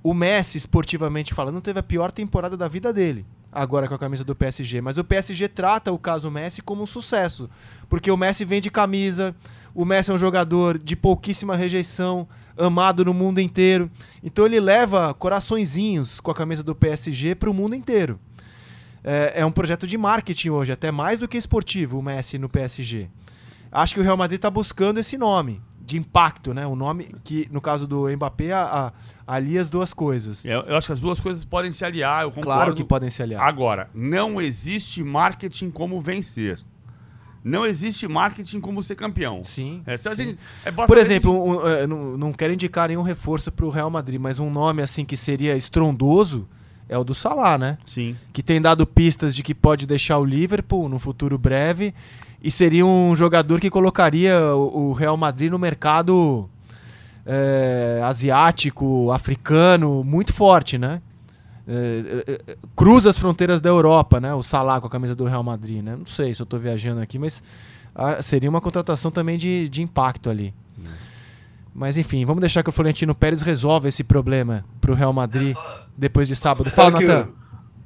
O Messi, esportivamente falando, teve a pior temporada da vida dele, agora com a camisa do PSG. Mas o PSG trata o caso Messi como um sucesso, porque o Messi vende camisa, o Messi é um jogador de pouquíssima rejeição, amado no mundo inteiro. Então ele leva coraçõezinhos com a camisa do PSG para o mundo inteiro. É, é, um projeto de marketing hoje, até mais do que esportivo, o Messi no PSG. Acho que o Real Madrid está buscando esse nome de impacto, né? O nome que, no caso do Mbappé, a, a, alia as duas coisas. Eu, eu, acho que as duas coisas podem se aliar, eu concordo. Claro que podem se aliar. Agora, não existe marketing como vencer. Não existe marketing como ser campeão. Sim. É, sim. Gente, é, Por exemplo, gente... um, é, não, não quero indicar nenhum reforço para o Real Madrid, mas um nome assim que seria estrondoso é o do Salah, né? Sim. Que tem dado pistas de que pode deixar o Liverpool no futuro breve e seria um jogador que colocaria o Real Madrid no mercado é, asiático, africano, muito forte, né? É, é, é, cruza as fronteiras da Europa, né? O Salah com a camisa do Real Madrid, né? Não sei se eu estou viajando aqui, mas ah, seria uma contratação também de, de impacto ali. Hum. Mas enfim, vamos deixar que o Florentino Pérez resolva esse problema para o Real Madrid depois de sábado. Fala, Natan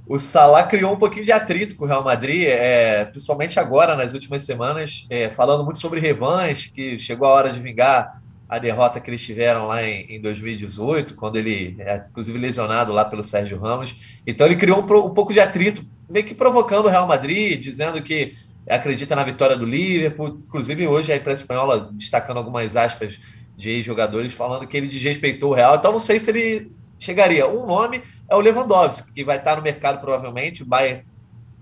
o Salah criou um pouquinho de atrito com o Real Madrid, é, principalmente agora, nas últimas semanas, é, falando muito sobre revanche, que chegou a hora de vingar a derrota que eles tiveram lá em, em 2018, quando ele é, inclusive, lesionado lá pelo Sérgio Ramos. Então, ele criou um, um pouco de atrito, meio que provocando o Real Madrid, dizendo que acredita na vitória do Liverpool. Inclusive, hoje a imprensa espanhola destacando algumas aspas de ex-jogadores, falando que ele desrespeitou o Real. Então, não sei se ele chegaria. Um nome é o Lewandowski, que vai estar no mercado provavelmente. O Bayern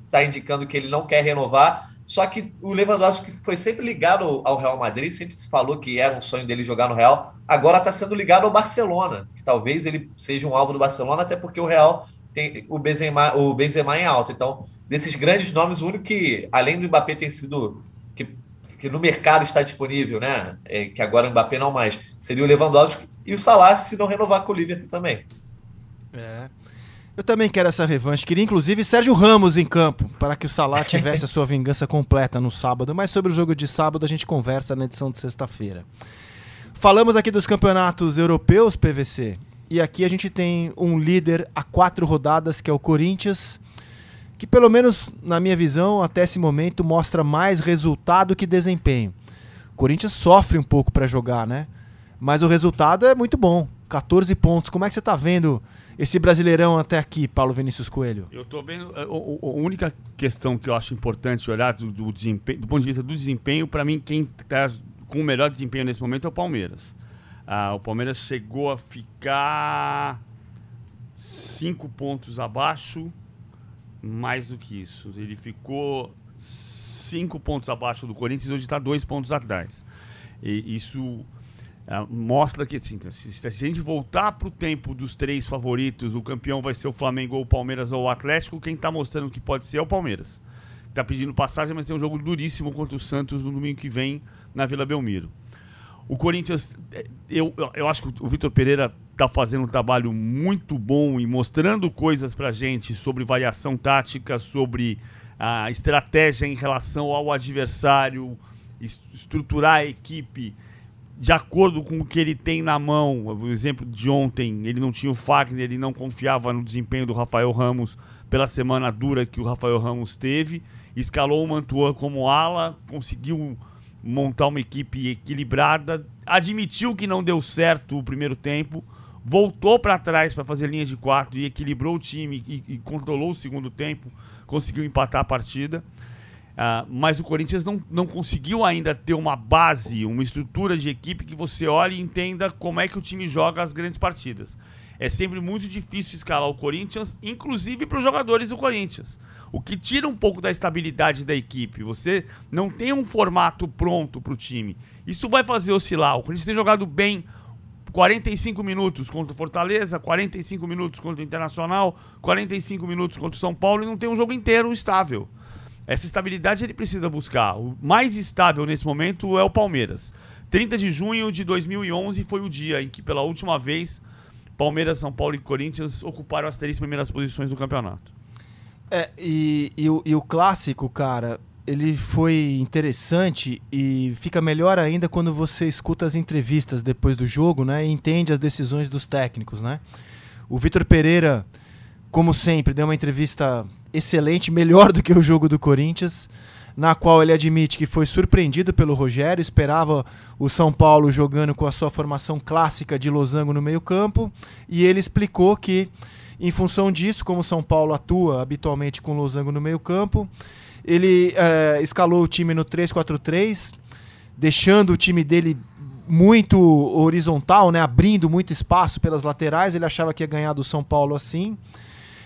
está indicando que ele não quer renovar. Só que o Lewandowski foi sempre ligado ao Real Madrid, sempre se falou que era um sonho dele jogar no Real. Agora está sendo ligado ao Barcelona, que talvez ele seja um alvo do Barcelona, até porque o Real tem o Benzema, o Benzema em alta. Então, desses grandes nomes, o único que, além do Mbappé, tem sido que, que no mercado está disponível, né? É, que agora o Mbappé não mais, seria o Lewandowski e o Salah se não renovar com o Liverpool também. É. Eu também quero essa revanche. Queria inclusive Sérgio Ramos em campo, para que o Salah tivesse a sua vingança completa no sábado. Mas sobre o jogo de sábado a gente conversa na edição de sexta-feira. Falamos aqui dos campeonatos europeus, PVC. E aqui a gente tem um líder a quatro rodadas, que é o Corinthians, que pelo menos na minha visão, até esse momento, mostra mais resultado que desempenho. O Corinthians sofre um pouco para jogar, né? Mas o resultado é muito bom. 14 pontos. Como é que você está vendo esse Brasileirão até aqui, Paulo Vinícius Coelho? Eu estou vendo. A, a, única questão que eu acho importante olhar do, do, desempenho, do ponto de vista do desempenho, para mim, quem está com o melhor desempenho nesse momento é o Palmeiras. Ah, o Palmeiras chegou a ficar cinco pontos abaixo, mais do que isso. Ele ficou cinco pontos abaixo do Corinthians, hoje está dois pontos atrás. E isso mostra que assim, se, a gente voltar para o tempo dos três favoritos, o campeão vai ser o Flamengo ou o Palmeiras ou o Atlético, quem está mostrando que pode ser é o Palmeiras. Está pedindo passagem, mas tem um jogo duríssimo contra o Santos no domingo que vem na Vila Belmiro. O Corinthians, é, eu, eu acho que o Vitor Pereira está fazendo um trabalho muito bom e mostrando coisas para gente sobre variação tática, sobre a estratégia em relação ao adversário, estruturar a equipe de acordo com o que ele tem na mão. O exemplo de ontem, ele não tinha o Fagner, ele não confiava no desempenho do Rafael Ramos pela semana dura que o Rafael Ramos teve. Escalou o Mantua como ala, conseguiu montar uma equipe equilibrada, admitiu que não deu certo o primeiro tempo, voltou para trás para fazer linhas de quarto e equilibrou o time e, e controlou o segundo tempo, conseguiu empatar a partida. Uh, mas o Corinthians não, não conseguiu ainda ter uma base, uma estrutura de equipe que você olhe e entenda como é que o time joga as grandes partidas. É sempre muito difícil escalar o Corinthians, inclusive para os jogadores do Corinthians. O que tira um pouco da estabilidade da equipe. Você não tem um formato pronto para o time. Isso vai fazer oscilar. O Corinthians tem jogado bem 45 minutos contra o Fortaleza, 45 minutos contra o Internacional, 45 minutos contra o São Paulo e não tem um jogo inteiro estável. Essa estabilidade ele precisa buscar. O mais estável nesse momento é o Palmeiras. 30 de junho de 2011 foi o dia em que, pela última vez, Palmeiras, São Paulo e Corinthians ocuparam as três primeiras posições do campeonato. É, e, e, o, e o clássico, cara, ele foi interessante e fica melhor ainda quando você escuta as entrevistas depois do jogo, né? E entende as decisões dos técnicos, né? O Vitor Pereira, como sempre, deu uma entrevista excelente, melhor do que o jogo do Corinthians, na qual ele admite que foi surpreendido pelo Rogério, esperava o São Paulo jogando com a sua formação clássica de losango no meio-campo, e ele explicou que, em função disso, como o São Paulo atua habitualmente com losango no meio-campo, ele é, escalou o time no 3-4-3, deixando o time dele muito horizontal, né, abrindo muito espaço pelas laterais. Ele achava que ia ganhar do São Paulo assim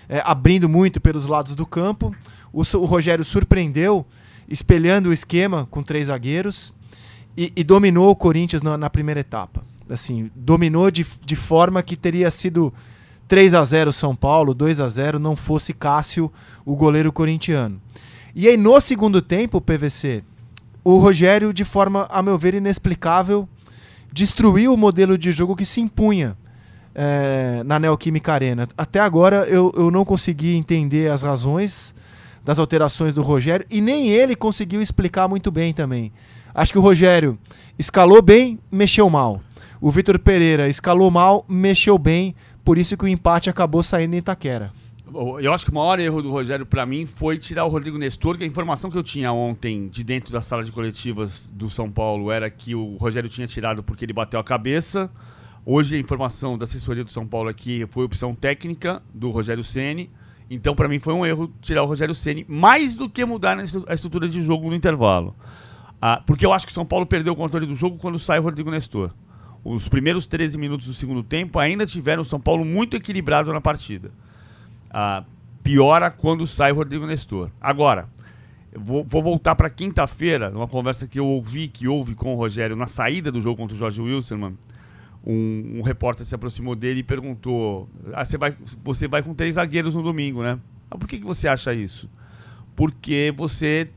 é, abrindo muito pelos lados do campo. O, o, Rogério surpreendeu, espelhando o esquema com três zagueiros e, e dominou o Corinthians na, na, primeira etapa. Assim, dominou de, de forma que teria sido 3 a 0 São Paulo, 2 a 0 não fosse Cássio, o goleiro corintiano. E aí no segundo tempo, PVC, o Rogério, de forma, a meu ver, inexplicável, destruiu o modelo de jogo que se impunha é, na Neoquímica Arena. Até agora eu, eu não consegui entender as razões das alterações do Rogério e nem ele conseguiu explicar muito bem também. Acho que o Rogério escalou bem, mexeu mal. O Vitor Pereira escalou mal, mexeu bem, por isso que o empate acabou saindo em Itaquera. Eu acho que o maior erro do Rogério para mim foi tirar o Rodrigo Nestor, que a informação que eu tinha ontem de dentro da sala de coletivas do São Paulo era que o Rogério tinha tirado porque ele bateu a cabeça. Hoje a informação da assessoria do São Paulo aqui foi opção técnica do Rogério Ceni. Então, para mim, foi um erro tirar o Rogério Ceni mais do que mudar a estrutura de jogo no intervalo. Ah, porque eu acho que o São Paulo perdeu o controle do jogo quando sai o Rodrigo Nestor. Os primeiros 13 minutos do segundo tempo ainda tiveram o São Paulo muito equilibrado na partida. Ah, piora quando sai o Rodrigo Nestor. Agora, vou, vou voltar para quinta-feira, numa conversa que eu ouvi, que houve com o Rogério na saída do jogo contra o Jorge Wilson, mano um, um, repórter se aproximou dele e perguntou: ah, você, vai, você vai com três zagueiros no domingo, né? Ah, por que, que você acha isso? Porque você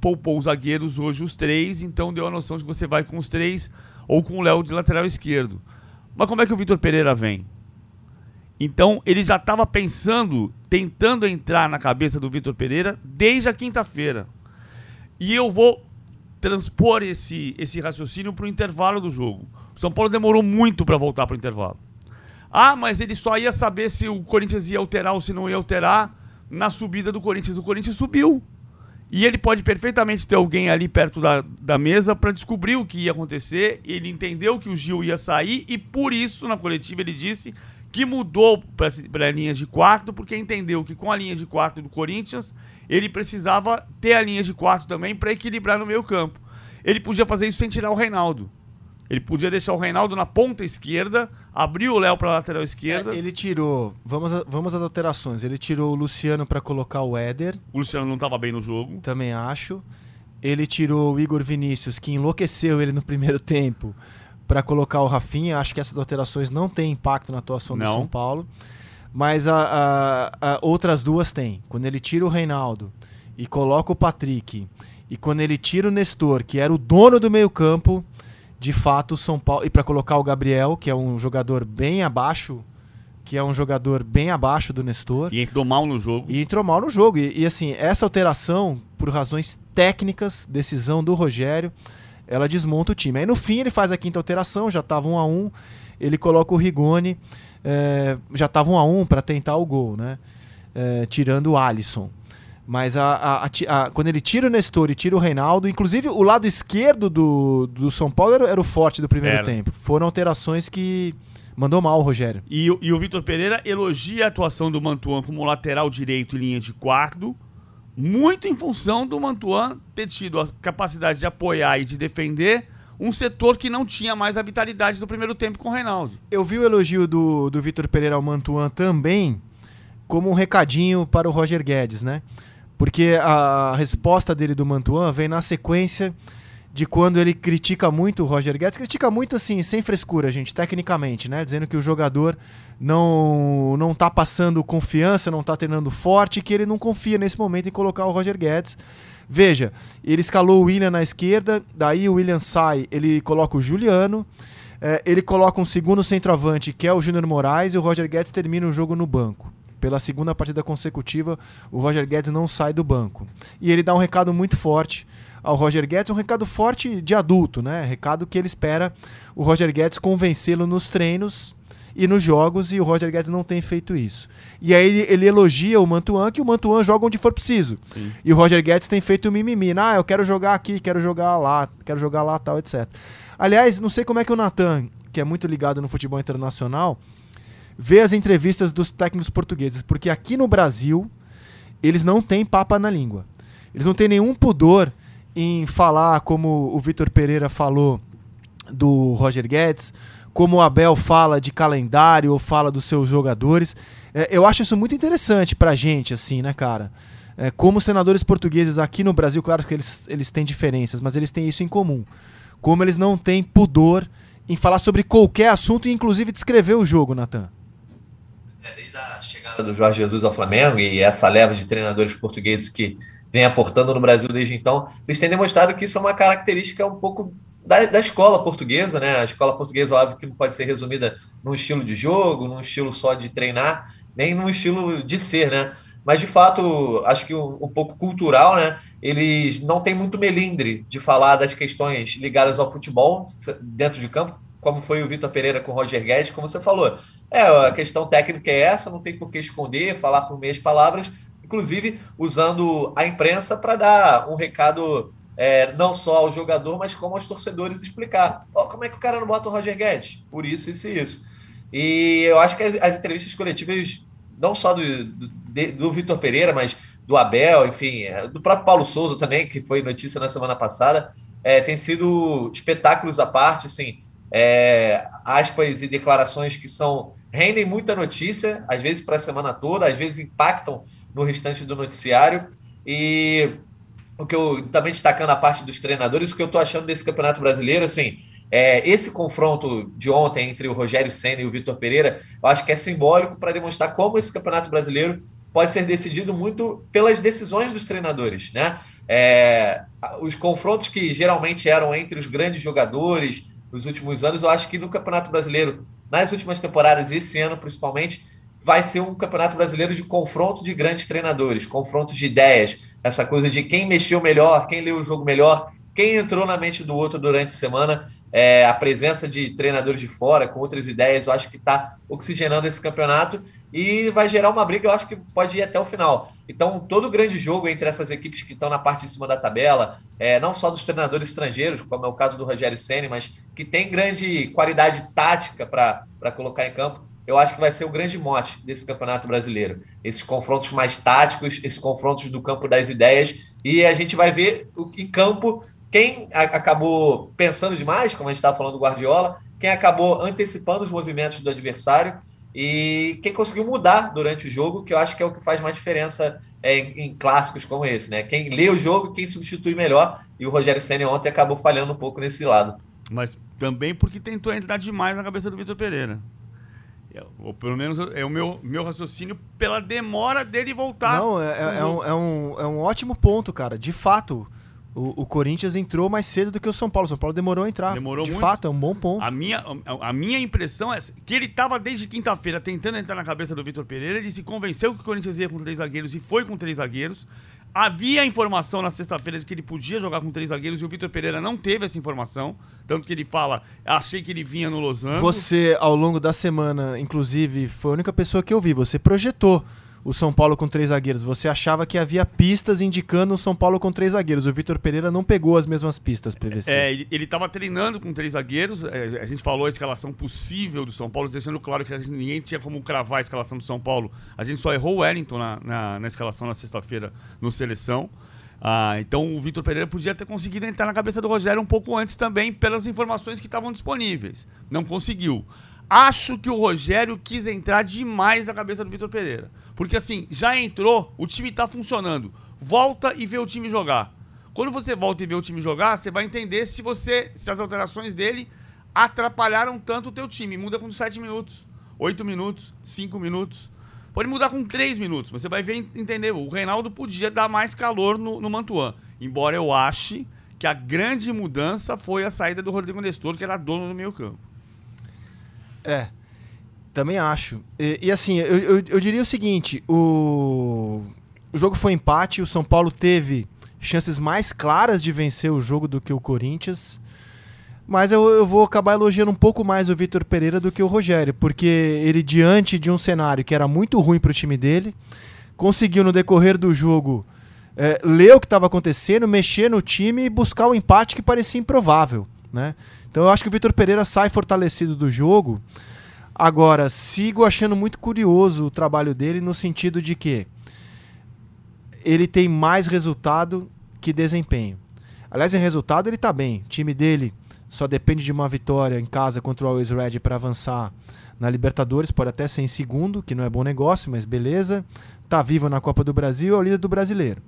poupou os zagueiros hoje os três, então deu a noção de que você vai com os três ou com o Léo de lateral esquerdo. Mas como é que o Vitor Pereira vem? Então ele já estava pensando, tentando entrar na cabeça do Vitor Pereira desde a quinta-feira. E eu vou transpor esse, esse raciocínio para o intervalo do jogo. O São Paulo demorou muito para voltar para o intervalo. Ah, mas ele só ia saber se o Corinthians ia alterar ou se não ia alterar na subida do Corinthians. O Corinthians subiu. E ele pode perfeitamente ter alguém ali perto da, da mesa para descobrir o que ia acontecer. Ele entendeu que o Gil ia sair e por isso, na coletiva, ele disse que mudou para a linha de quarto, porque entendeu que com a linha de quarto do Corinthians ele precisava ter a linha de quarto também para equilibrar no meio campo. Ele podia fazer isso sem tirar o Reinaldo. Ele podia deixar o Reinaldo na ponta esquerda, abrir o Léo para lateral esquerda. É, ele tirou, vamos, a, vamos às alterações. Ele tirou o Luciano para colocar o Éder. O Luciano não estava bem no jogo. Também acho. Ele tirou o Igor Vinícius, que enlouqueceu ele no primeiro tempo, para colocar o Rafinha. Acho que essas alterações não têm impacto na atuação não. do São Paulo. Mas a, a, a, outras duas têm. Quando ele tira o Reinaldo e coloca o Patrick, e quando ele tira o Nestor, que era o dono do meio-campo, de fato o São Paulo. E para colocar o Gabriel, que é um jogador bem abaixo. Que é um jogador bem abaixo do Nestor. E entrou mal no jogo. E entrou mal no jogo. E, e assim, essa alteração, por razões técnicas, decisão do Rogério, ela desmonta o time. Aí no fim ele faz a quinta alteração, já estava um a um, ele coloca o Rigoni é, já estava um a um para tentar o gol, né? É, tirando o Alisson. Mas a, a, a, quando ele tira o Nestor e tira o Reinaldo, inclusive o lado esquerdo do, do São Paulo era, era o forte do primeiro era. tempo. Foram alterações que mandou mal o Rogério. E, e o Vitor Pereira elogia a atuação do Mantuan como lateral direito em linha de quarto, muito em função do Mantuan ter tido a capacidade de apoiar e de defender um setor que não tinha mais a vitalidade do primeiro tempo com o Reinaldo. Eu vi o elogio do, do Vitor Pereira ao Mantuan também como um recadinho para o Roger Guedes, né? Porque a resposta dele do Mantuan vem na sequência de quando ele critica muito o Roger Guedes, critica muito assim, sem frescura, gente, tecnicamente, né? Dizendo que o jogador não não tá passando confiança, não tá treinando forte, que ele não confia nesse momento em colocar o Roger Guedes. Veja, ele escalou o William na esquerda, daí o William sai, ele coloca o Juliano, é, ele coloca um segundo centroavante, que é o Júnior Moraes, e o Roger Guedes termina o jogo no banco. Pela segunda partida consecutiva, o Roger Guedes não sai do banco. E ele dá um recado muito forte ao Roger Guedes, um recado forte de adulto, né? Recado que ele espera o Roger Guedes convencê-lo nos treinos e nos jogos, e o Roger Guedes não tem feito isso. E aí ele, ele elogia o Mantuan, que o Mantuan joga onde for preciso. Sim. E o Roger Guedes tem feito o mimimi. Ah, eu quero jogar aqui, quero jogar lá, quero jogar lá, tal, etc. Aliás, não sei como é que o Natan, que é muito ligado no futebol internacional, vê as entrevistas dos técnicos portugueses, porque aqui no Brasil eles não têm papa na língua. Eles não têm nenhum pudor em falar como o Vitor Pereira falou do Roger Guedes, como o Abel fala de calendário ou fala dos seus jogadores. É, eu acho isso muito interessante pra gente, assim, né, cara? É, como os senadores portugueses aqui no Brasil, claro que eles, eles têm diferenças, mas eles têm isso em comum. Como eles não têm pudor em falar sobre qualquer assunto e inclusive descrever o jogo, Natan. É, desde a chegada do Jorge Jesus ao Flamengo e essa leva de treinadores portugueses que vem aportando no Brasil desde então, eles têm demonstrado que isso é uma característica um pouco da, da escola portuguesa, né? A escola portuguesa, óbvio, que não pode ser resumida num estilo de jogo, num estilo só de treinar, nem num estilo de ser, né? Mas, de fato, acho que um, um pouco cultural, né? Eles não têm muito melindre de falar das questões ligadas ao futebol dentro de campo, como foi o Vitor Pereira com o Roger Guedes, como você falou. É, a questão técnica é essa, não tem por que esconder, falar por meias palavras, inclusive usando a imprensa para dar um recado é, não só ao jogador, mas como aos torcedores explicar. Oh, como é que o cara não bota o Roger Guedes? Por isso, isso e isso. E eu acho que as, as entrevistas coletivas, não só do, do, do Vitor Pereira, mas do Abel, enfim, é, do próprio Paulo Souza também, que foi notícia na semana passada, é, tem sido espetáculos à parte, assim, é, aspas e declarações que são rendem muita notícia, às vezes para a semana toda, às vezes impactam no restante do noticiário. E o que eu também destacando a parte dos treinadores, o que eu estou achando desse Campeonato Brasileiro, assim, é, esse confronto de ontem entre o Rogério Senna e o Vitor Pereira, eu acho que é simbólico para demonstrar como esse Campeonato Brasileiro pode ser decidido muito pelas decisões dos treinadores, né? É, os confrontos que geralmente eram entre os grandes jogadores nos últimos anos, eu acho que no Campeonato Brasileiro, nas últimas temporadas esse ano principalmente, vai ser um Campeonato Brasileiro de confronto de grandes treinadores, confrontos de ideias, essa coisa de quem mexeu melhor, quem leu o jogo melhor, quem entrou na mente do outro durante a semana. É, a presença de treinadores de fora com outras ideias, eu acho que está oxigenando esse campeonato e vai gerar uma briga, eu acho que pode ir até o final. Então, todo grande jogo entre essas equipes que estão na parte de cima da tabela, é, não só dos treinadores estrangeiros, como é o caso do Rogério Senna, mas que tem grande qualidade tática para colocar em campo, eu acho que vai ser o grande mote desse Campeonato Brasileiro. Esses confrontos mais táticos, esses confrontos do campo das ideias, e a gente vai ver em campo quem acabou pensando demais, como a gente estava falando do Guardiola, quem acabou antecipando os movimentos do adversário e quem conseguiu mudar durante o jogo, que eu acho que é o que faz mais diferença é, em, em, clássicos como esse, né? Quem lê o jogo, quem substitui melhor, e o Rogério Senna ontem acabou falhando um pouco nesse lado. Mas também porque tentou entrar demais na cabeça do Vitor Pereira. Ou pelo menos é o meu, meu raciocínio pela demora dele voltar. Não, é, é, é, um, é, um, é um ótimo ponto, cara. De fato, o, o, Corinthians entrou mais cedo do que o São Paulo. O São Paulo demorou a entrar. Demorou de muito. fato, é um bom ponto. A minha, a, a minha impressão é que ele estava desde quinta-feira tentando entrar na cabeça do Vitor Pereira. Ele se convenceu que o Corinthians ia com três zagueiros e foi com três zagueiros. Havia informação na sexta-feira de que ele podia jogar com três zagueiros e o Vitor Pereira não teve essa informação. Tanto que ele fala, achei que ele vinha no Los Angeles. Você, ao longo da semana, inclusive, foi a única pessoa que eu vi. Você projetou o São Paulo com três zagueiros. Você achava que havia pistas indicando o São Paulo com três zagueiros. O Vitor Pereira não pegou as mesmas pistas, PVC. É, ele, ele tava treinando com três zagueiros. é, a gente falou a escalação possível do São Paulo, deixando claro que gente- ninguém tinha como cravar a escalação do São Paulo. A gente só errou o Wellington na, na, na escalação na sexta-feira no Seleção. Ah, então o Vitor Pereira podia ter conseguido entrar na cabeça do Rogério um pouco antes também, pelas informações que estavam disponíveis. Não conseguiu. Acho que o Rogério quis entrar demais na cabeça do Vitor Pereira. Porque assim, já entrou, o time tá funcionando. Volta e vê o time jogar. Quando você volta e vê o time jogar, você vai entender se você, se as alterações dele atrapalharam tanto o teu time. Muda com 7 minutos, 8 minutos, 5 minutos. Pode mudar com 3 minutos, mas você vai ver entender. O Reinaldo podia dar mais calor no, no Mantuan. Embora eu ache que a grande mudança foi a saída do Rodrigo Nestor, que era dono do meio campo. É, também acho. E, e assim, eu, eu, eu diria o seguinte: o, o jogo foi empate, o São Paulo teve chances mais claras de vencer o jogo do que o Corinthians. Mas eu, eu vou acabar elogiando um pouco mais o Vitor Pereira do que o Rogério, porque ele, diante de um cenário que era muito ruim para o time dele, conseguiu no decorrer do jogo é, ler o que estava acontecendo, mexer no time e buscar o empate que parecia improvável. Né? Então eu acho que o Vitor Pereira sai fortalecido do jogo. Agora, sigo achando muito curioso o trabalho dele no sentido de que ele tem mais resultado que desempenho. Aliás, em resultado ele tá bem. O time dele só depende de uma vitória em casa contra o Always Red para avançar na Libertadores, pode até ser em segundo, que não é bom negócio, mas beleza. Tá vivo na Copa do Brasil, é o líder do Brasileiro.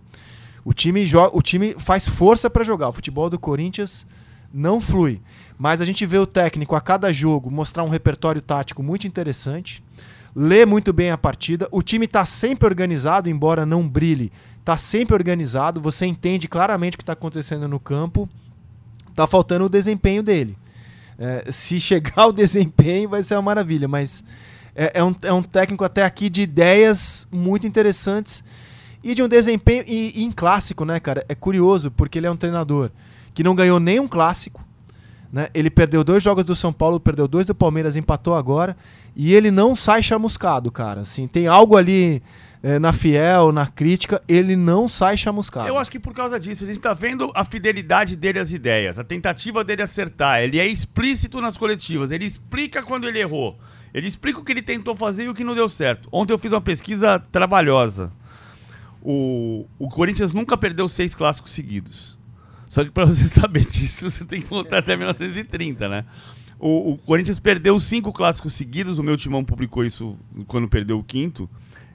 O time, o time faz força para jogar. O futebol do Corinthians não flui. Mas a gente vê o técnico a cada jogo mostrar um repertório tático muito interessante, lê muito bem a partida. O time está sempre organizado, embora não brilhe, está sempre organizado. Você entende claramente o que está acontecendo no campo. Tá faltando o desempenho dele. É, se chegar o desempenho, vai ser uma maravilha, mas é, é, um, é um técnico até aqui de ideias muito interessantes e de um desempenho. E, e em clássico, né, cara? É curioso, porque ele é um treinador que não ganhou nenhum clássico. Né? Ele perdeu dois jogos do São Paulo, perdeu dois do Palmeiras, empatou agora. E ele não sai chamuscado, cara. Assim, tem algo ali é, na fiel, na crítica, ele não sai chamuscado. Eu acho que por causa disso, a gente tá vendo a fidelidade dele às ideias, a tentativa dele acertar. Ele é explícito nas coletivas, ele explica quando ele errou. Ele explica o que ele tentou fazer e o que não deu certo. Ontem eu fiz uma pesquisa trabalhosa. O, o Corinthians nunca perdeu seis clássicos seguidos. Só que para você saber disso, você tem que contar até 1930, né? O, o, Corinthians perdeu cinco clássicos seguidos, o meu timão publicou isso quando perdeu o quinto,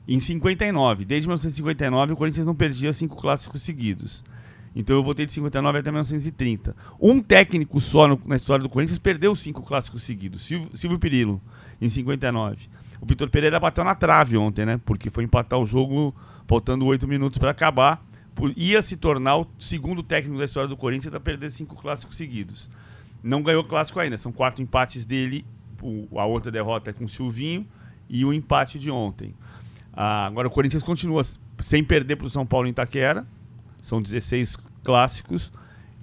em 59. Desde 1959, o Corinthians não perdia cinco clássicos seguidos. Então eu voltei de 59 até 1930. Um técnico só no, na história do Corinthians perdeu cinco clássicos seguidos, Silvio, Silvio Pirillo, em 59. O Vitor Pereira bateu na trave ontem, né? Porque foi empatar o jogo faltando oito minutos para acabar. Por, ia se tornar o segundo técnico da história do Corinthians a perder cinco clássicos seguidos. Não ganhou clássico ainda, são quatro empates dele. O, a outra derrota é com o Silvinho e o empate de ontem. Ah, agora o Corinthians continua sem perder para o São Paulo em Itaquera. São 16 clássicos.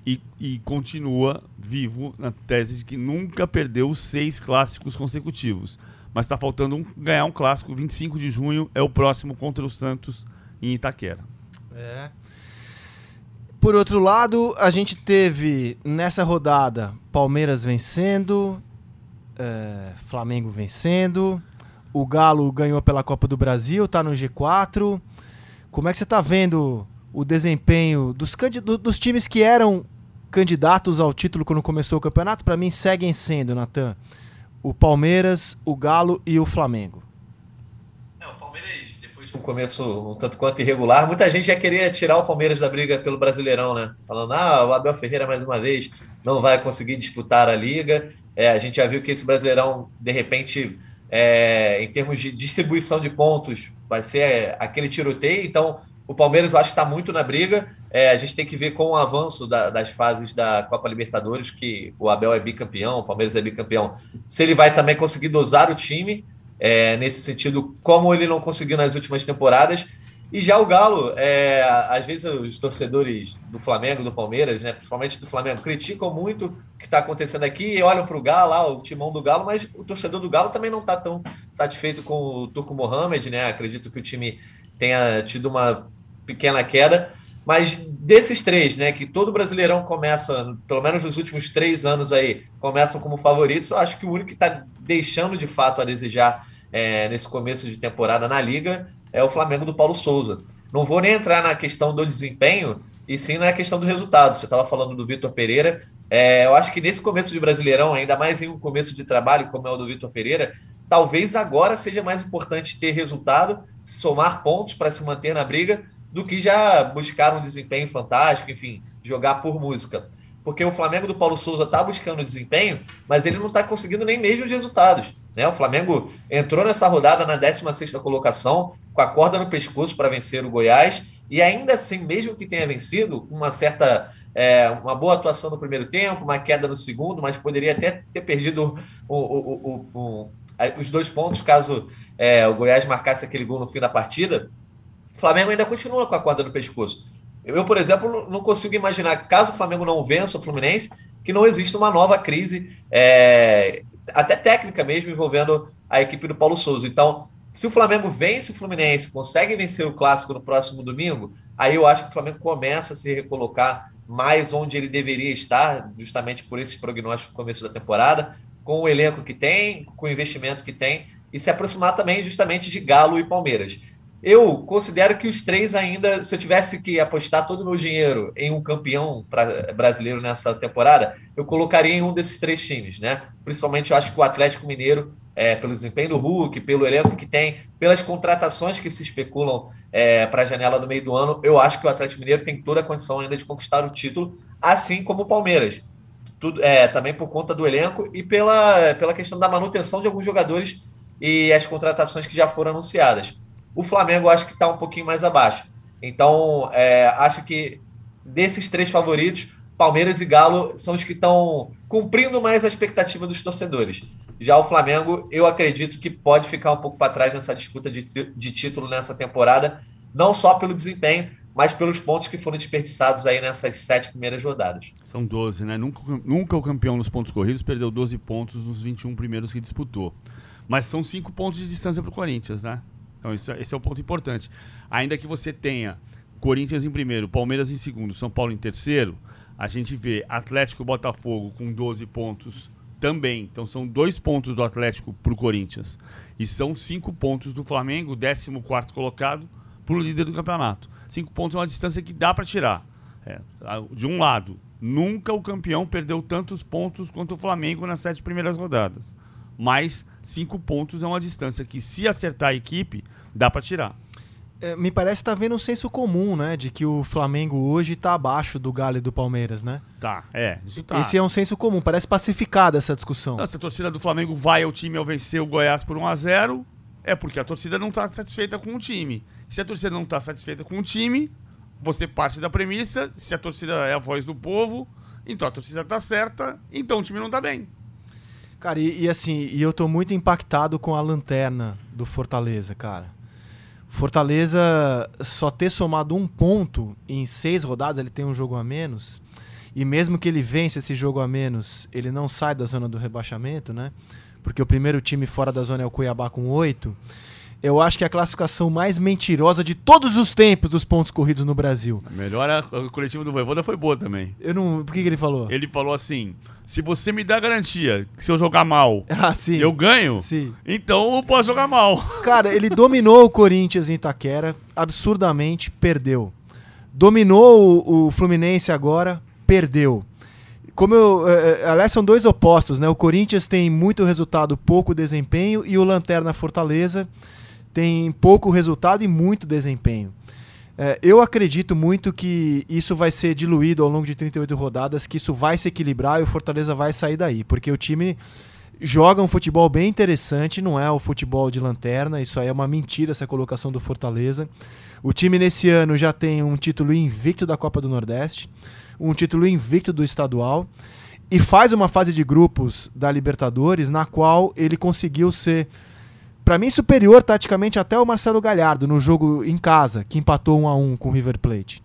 E, e, continua vivo na tese de que nunca perdeu seis clássicos consecutivos. Mas está faltando um, ganhar um clássico. 25 de junho é o próximo contra o Santos em Itaquera. É. Por outro lado, a gente teve nessa rodada Palmeiras vencendo, é, Flamengo vencendo, o Galo ganhou pela Copa do Brasil, está no G4. Como é que você está vendo o desempenho dos, dos times que eram candidatos ao título quando começou o campeonato? Para mim, seguem sendo, Natan, o Palmeiras, o Galo e o Flamengo. É, o Palmeiras, de um começo um tanto quanto irregular, muita gente já queria tirar o Palmeiras da briga pelo Brasileirão, né? Falando, ah, o Abel Ferreira, mais uma vez, não vai conseguir disputar a liga. É, a gente já viu que esse Brasileirão, de repente, é, em termos de distribuição de pontos, vai ser aquele tiroteio. Então, o Palmeiras eu acho que está muito na briga. É, a gente tem que ver com o avanço da, das fases da Copa Libertadores, que o Abel é bicampeão, o Palmeiras é bicampeão. Se ele vai também conseguir dosar o time, é, nesse sentido, como ele não conseguiu nas últimas temporadas. E já o Galo, é, às vezes os torcedores do Flamengo, do Palmeiras, né, principalmente do Flamengo, criticam muito o que está acontecendo aqui e olham para o Galo, lá, o timão do Galo, mas o torcedor do Galo também não está tão satisfeito com o Turco Mohamed, né? Acredito que o time tenha tido uma pequena queda. Mas desses três, né, que todo brasileirão começa, pelo menos nos últimos três anos aí, começam como favoritos, eu acho que o único que está deixando de fato a desejar é, nesse começo de temporada na Liga é o Flamengo do Paulo Souza. Não vou nem entrar na questão do desempenho, e sim na questão do resultado. Você estava falando do Vitor Pereira. É, eu acho que nesse começo de Brasileirão, ainda mais em um começo de trabalho como é o do Vitor Pereira, talvez agora seja mais importante ter resultado, somar pontos para se manter na briga, do que já buscar um desempenho fantástico, enfim, jogar por música. Porque o Flamengo do Paulo Souza está buscando desempenho, mas ele não está conseguindo nem mesmo os resultados. Né? O Flamengo entrou nessa rodada na 16 colocação, com a corda no pescoço para vencer o Goiás, e ainda assim, mesmo que tenha vencido, uma certa é, uma boa atuação no primeiro tempo, uma queda no segundo, mas poderia até ter perdido o, o, o, os dois pontos caso é, o Goiás marcasse aquele gol no fim da partida. O Flamengo ainda continua com a corda no pescoço. Eu, por exemplo, não consigo imaginar, caso o Flamengo não vença o Fluminense, que não exista uma nova crise, é, até técnica mesmo, envolvendo a equipe do Paulo Souza. Então, se o Flamengo vence o Fluminense, consegue vencer o Clássico no próximo domingo, aí eu acho que o Flamengo começa a se recolocar mais onde ele deveria estar, justamente por esses prognósticos no começo da temporada, com o elenco que tem, com o investimento que tem, e se aproximar também justamente de Galo e Palmeiras. Eu considero que os três ainda, se eu tivesse que apostar todo o meu dinheiro em um campeão pra, brasileiro nessa temporada, eu colocaria em um desses três times, né? Principalmente eu acho que o Atlético Mineiro, é, pelo desempenho do Hulk, pelo elenco que tem, pelas contratações que se especulam é, para a janela do meio do ano, eu acho que o Atlético Mineiro tem toda a condição ainda de conquistar o título, assim como o Palmeiras. Tudo, é, também por conta do elenco e pela, pela questão da manutenção de alguns jogadores e as contratações que já foram anunciadas. O Flamengo acho que está um pouquinho mais abaixo. Então, é, acho que desses três favoritos, Palmeiras e Galo são os que estão cumprindo mais a expectativa dos torcedores. Já o Flamengo, eu acredito que pode ficar um pouco para trás nessa disputa de, de título nessa temporada, não só pelo desempenho, mas pelos pontos que foram desperdiçados aí nessas sete primeiras rodadas. São 12, né? Nunca, nunca o campeão nos pontos corridos perdeu 12 pontos nos 21 primeiros que disputou. Mas são cinco pontos de distância para o Corinthians, né? Então, isso, esse é o ponto importante. Ainda que você tenha Corinthians em primeiro, Palmeiras em segundo, São Paulo em terceiro, a gente vê Atlético e Botafogo com 12 pontos também. Então, são dois pontos do Atlético para o Corinthians. E são cinco pontos do Flamengo, 14 colocado, para o líder do campeonato. Cinco pontos é uma distância que dá para tirar. É, de um lado, nunca o campeão perdeu tantos pontos quanto o Flamengo nas sete primeiras rodadas. Mas cinco pontos é uma distância que, se acertar a equipe, dá para tirar. É, me parece que tá vendo um senso comum, né? De que o Flamengo hoje tá abaixo do Galo e do Palmeiras, né? Tá, é. Isso tá. Esse é um senso comum, parece pacificada essa discussão. Não, se a torcida do Flamengo vai ao time ao vencer o Goiás por 1 a 0 é porque a torcida não tá satisfeita com o time. Se a torcida não tá satisfeita com o time, você parte da premissa, se a torcida é a voz do povo, então a torcida tá certa, então o time não tá bem. Cara, e, e, assim, e eu tô muito impactado com a lanterna do Fortaleza, cara. Fortaleza só ter somado um ponto em seis rodadas, ele tem um jogo a menos. E mesmo que ele vence esse jogo a menos, ele não sai da zona do rebaixamento, né? Porque o primeiro time fora da zona é o Cuiabá com oito eu acho que é a classificação mais mentirosa de todos os tempos dos pontos corridos no Brasil. A melhor a coletiva do Voivoda foi boa também. Eu não. Por que, que ele falou? Ele falou assim: se você me dá garantia que se eu jogar mal, ah, eu ganho, sim. então eu posso jogar mal. Cara, ele dominou o Corinthians em Itaquera, absurdamente, perdeu. Dominou o, o Fluminense agora, perdeu. Como eu. É, é, aliás, são dois opostos, né? O Corinthians tem muito resultado, pouco desempenho, e o Lanterna Fortaleza tem pouco resultado e muito desempenho. É, eu acredito muito que isso vai ser diluído ao longo de 38 rodadas, que isso vai se equilibrar e o Fortaleza vai sair daí, porque o time joga um futebol bem interessante, não é o futebol de lanterna, isso aí é uma mentira essa colocação do Fortaleza. O time nesse ano já tem um título invicto da Copa do Nordeste, um título invicto do estadual e faz uma fase de grupos da Libertadores na qual ele conseguiu ser para mim superior taticamente até o Marcelo Galhardo no jogo em casa, que empatou 1 a 1 com o River Plate.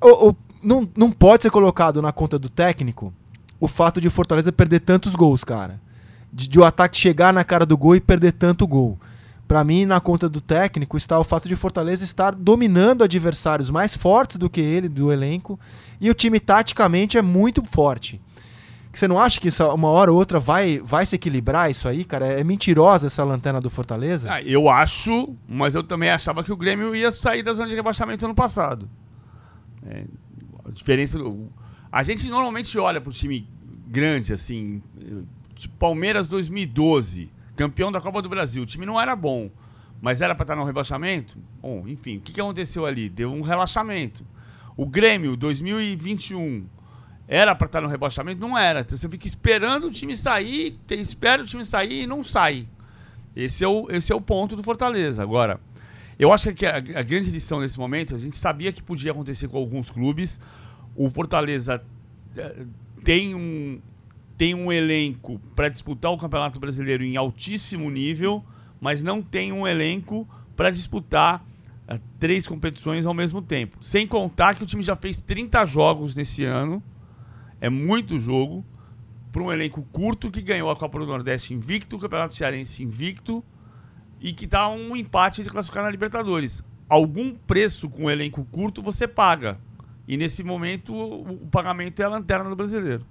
O, o, não, não pode ser colocado na conta do técnico o fato de o Fortaleza perder tantos gols, cara. De, de o ataque chegar na cara do gol e perder tanto gol. Para mim, na conta do técnico, está o fato de Fortaleza estar dominando adversários mais fortes do que ele, do elenco, e o time taticamente é muito forte. Você não acha que uma hora ou outra vai, vai se equilibrar isso aí, cara? É mentirosa essa lanterna do Fortaleza? Ah, eu acho, mas eu também achava que o Grêmio ia sair da zona de rebaixamento ano passado. É, a diferença. A gente normalmente olha para o time grande, assim, tipo Palmeiras 2012 campeão da Copa do Brasil. O time não era bom, mas era para estar no rebaixamento? Bom, enfim, o que, que aconteceu ali? Deu um relaxamento. O Grêmio, 2021, era para estar no rebaixamento? Não era. Então você fica esperando o time sair, espera o time sair e não sai. Esse é o, esse é o ponto do Fortaleza. Agora, eu acho que a, a grande lição nesse momento, a gente sabia que podia acontecer com alguns clubes. O Fortaleza eh, tem um, tem um elenco para disputar o Campeonato Brasileiro em altíssimo nível, mas não tem um elenco para disputar uh, três competições ao mesmo tempo. Sem contar que o time já fez 30 jogos nesse ano, é muito jogo, para um elenco curto que ganhou a Copa do Nordeste invicto, o Campeonato Cearense invicto e que está um empate de classificar na Libertadores. Algum preço com o elenco curto você paga. E nesse momento o, pagamento é a lanterna do brasileiro.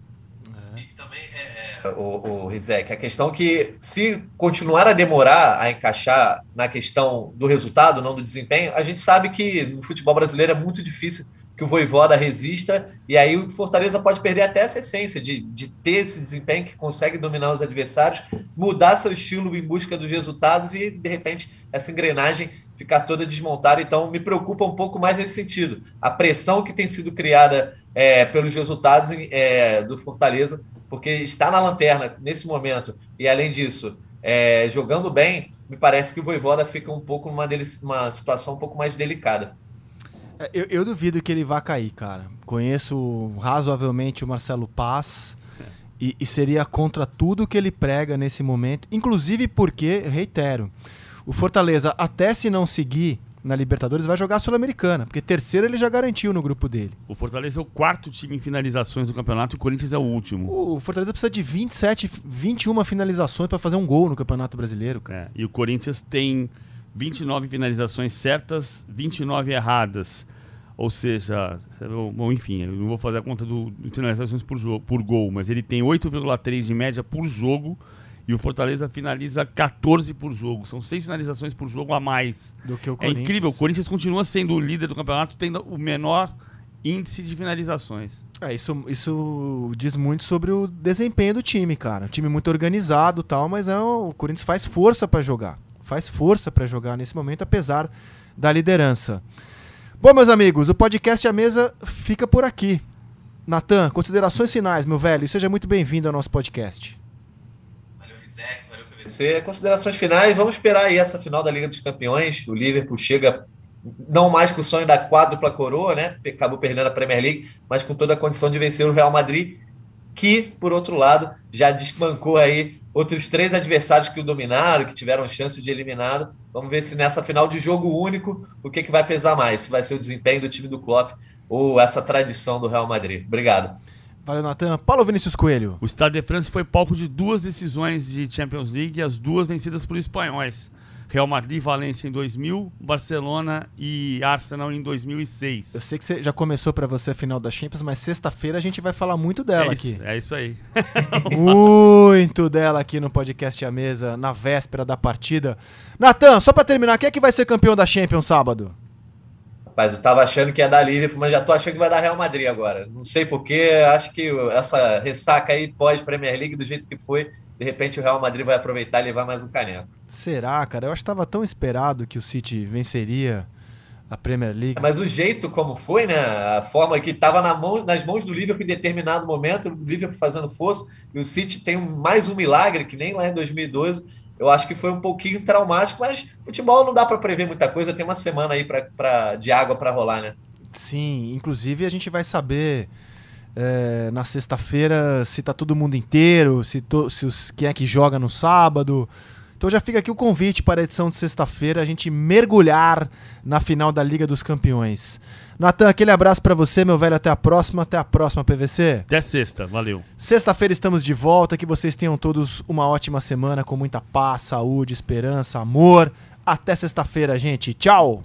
E também é, é, o, o Rizek, a questão que se continuar a demorar a encaixar na questão do resultado, não do desempenho, a gente sabe que no futebol brasileiro é muito difícil que o Voivoda resista, e aí o Fortaleza pode perder até essa essência de, de ter esse desempenho que consegue dominar os adversários, mudar seu estilo em busca dos resultados e, de repente, essa engrenagem ficar toda desmontada. Então, me preocupa um pouco mais nesse sentido. A pressão que tem sido criada é, pelos resultados é, do Fortaleza, porque está na lanterna nesse momento, e além disso, é, jogando bem, me parece que o Voivoda fica um pouco numa uma situação um pouco mais delicada. É, eu, eu, duvido que ele vá cair, cara. Conheço razoavelmente o Marcelo Paz é. e, e, seria contra tudo que ele prega nesse momento, inclusive porque, reitero, o Fortaleza, até se não seguir na Libertadores, vai jogar a Sul-Americana, porque terceiro ele já garantiu no grupo dele. O Fortaleza é o quarto time em finalizações do campeonato e o Corinthians é o último. O Fortaleza precisa de 27, 21 finalizações para fazer um gol no Campeonato Brasileiro. Cara. É, e o Corinthians tem 29 finalizações certas, 29 erradas. Ou seja, bom, enfim, eu não vou fazer a conta do, do finalizações por, jogo, por gol, mas ele tem 8,3 de média por jogo e o Fortaleza finaliza 14 por jogo. São seis finalizações por jogo a mais. Do que o Corinthians. É incrível, o Corinthians continua sendo o líder do campeonato, tendo o menor índice de finalizações. É, isso, isso diz muito sobre o desempenho do time, cara. Um time muito organizado tal, mas é, o Corinthians faz força para jogar faz força para jogar nesse momento, apesar da liderança. Bom, meus amigos, o podcast A Mesa fica por aqui. Natan, considerações finais, meu velho, e seja muito bem-vindo ao nosso podcast. Valeu, Rizek, valeu, PVC. Considerações finais, vamos esperar aí essa final da Liga dos Campeões. O Liverpool chega não mais com o sonho da quádrupla coroa, né? Acabou perdendo a Premier League, mas com toda a condição de vencer o Real Madrid, que, por outro lado, já desbancou aí outros três adversários que o dominaram, que tiveram chance de eliminá-lo. Vamos ver se nessa final de jogo único, o que, que vai pesar mais? Se vai ser o desempenho do time do Klopp ou essa tradição do Real Madrid. Obrigado. Valeu, Natan. Paulo Vinícius Coelho. O Stade de France foi palco de duas decisões de Champions League, as duas vencidas por espanhóis. Real Madrid e Valência em 2000, Barcelona e Arsenal em 2006. Eu sei que você já começou para você a final da Champions, mas sexta-feira a gente vai falar muito dela é isso, aqui. É isso aí. muito dela aqui no podcast A Mesa, na véspera da partida. Natan, só para terminar, quem é que vai ser campeão da Champions sábado? Rapaz, eu tava achando que ia dar Liverpool, mas já tô achando que vai dar Real Madrid agora. Não sei porquê, acho que essa ressaca aí pós-Premier League, do jeito que foi, de repente o Real Madrid vai aproveitar e levar mais um caneco. Será, cara? Eu acho que estava tão esperado que o City venceria a Premier League. Mas o jeito como foi, né? A forma que estava na mão, nas mãos do Liverpool em determinado momento, o Liverpool fazendo força, e o City tem mais um milagre, que nem lá em 2012. Eu acho que foi um pouquinho traumático, mas futebol não dá para prever muita coisa, tem uma semana aí pra, pra de água para rolar, né? Sim, inclusive a gente vai saber é, na sexta-feira se tá todo mundo inteiro, se, to, se os, quem é que joga no sábado. Então já fica aqui o convite para a edição de sexta-feira, a gente mergulhar na final da Liga dos Campeões. Natan, aquele abraço para você, meu velho. Até a próxima. Até a próxima, PVC. Até sexta. Valeu. Sexta-feira estamos de volta. Que vocês tenham todos uma ótima semana com muita paz, saúde, esperança, amor. Até sexta-feira, gente. Tchau!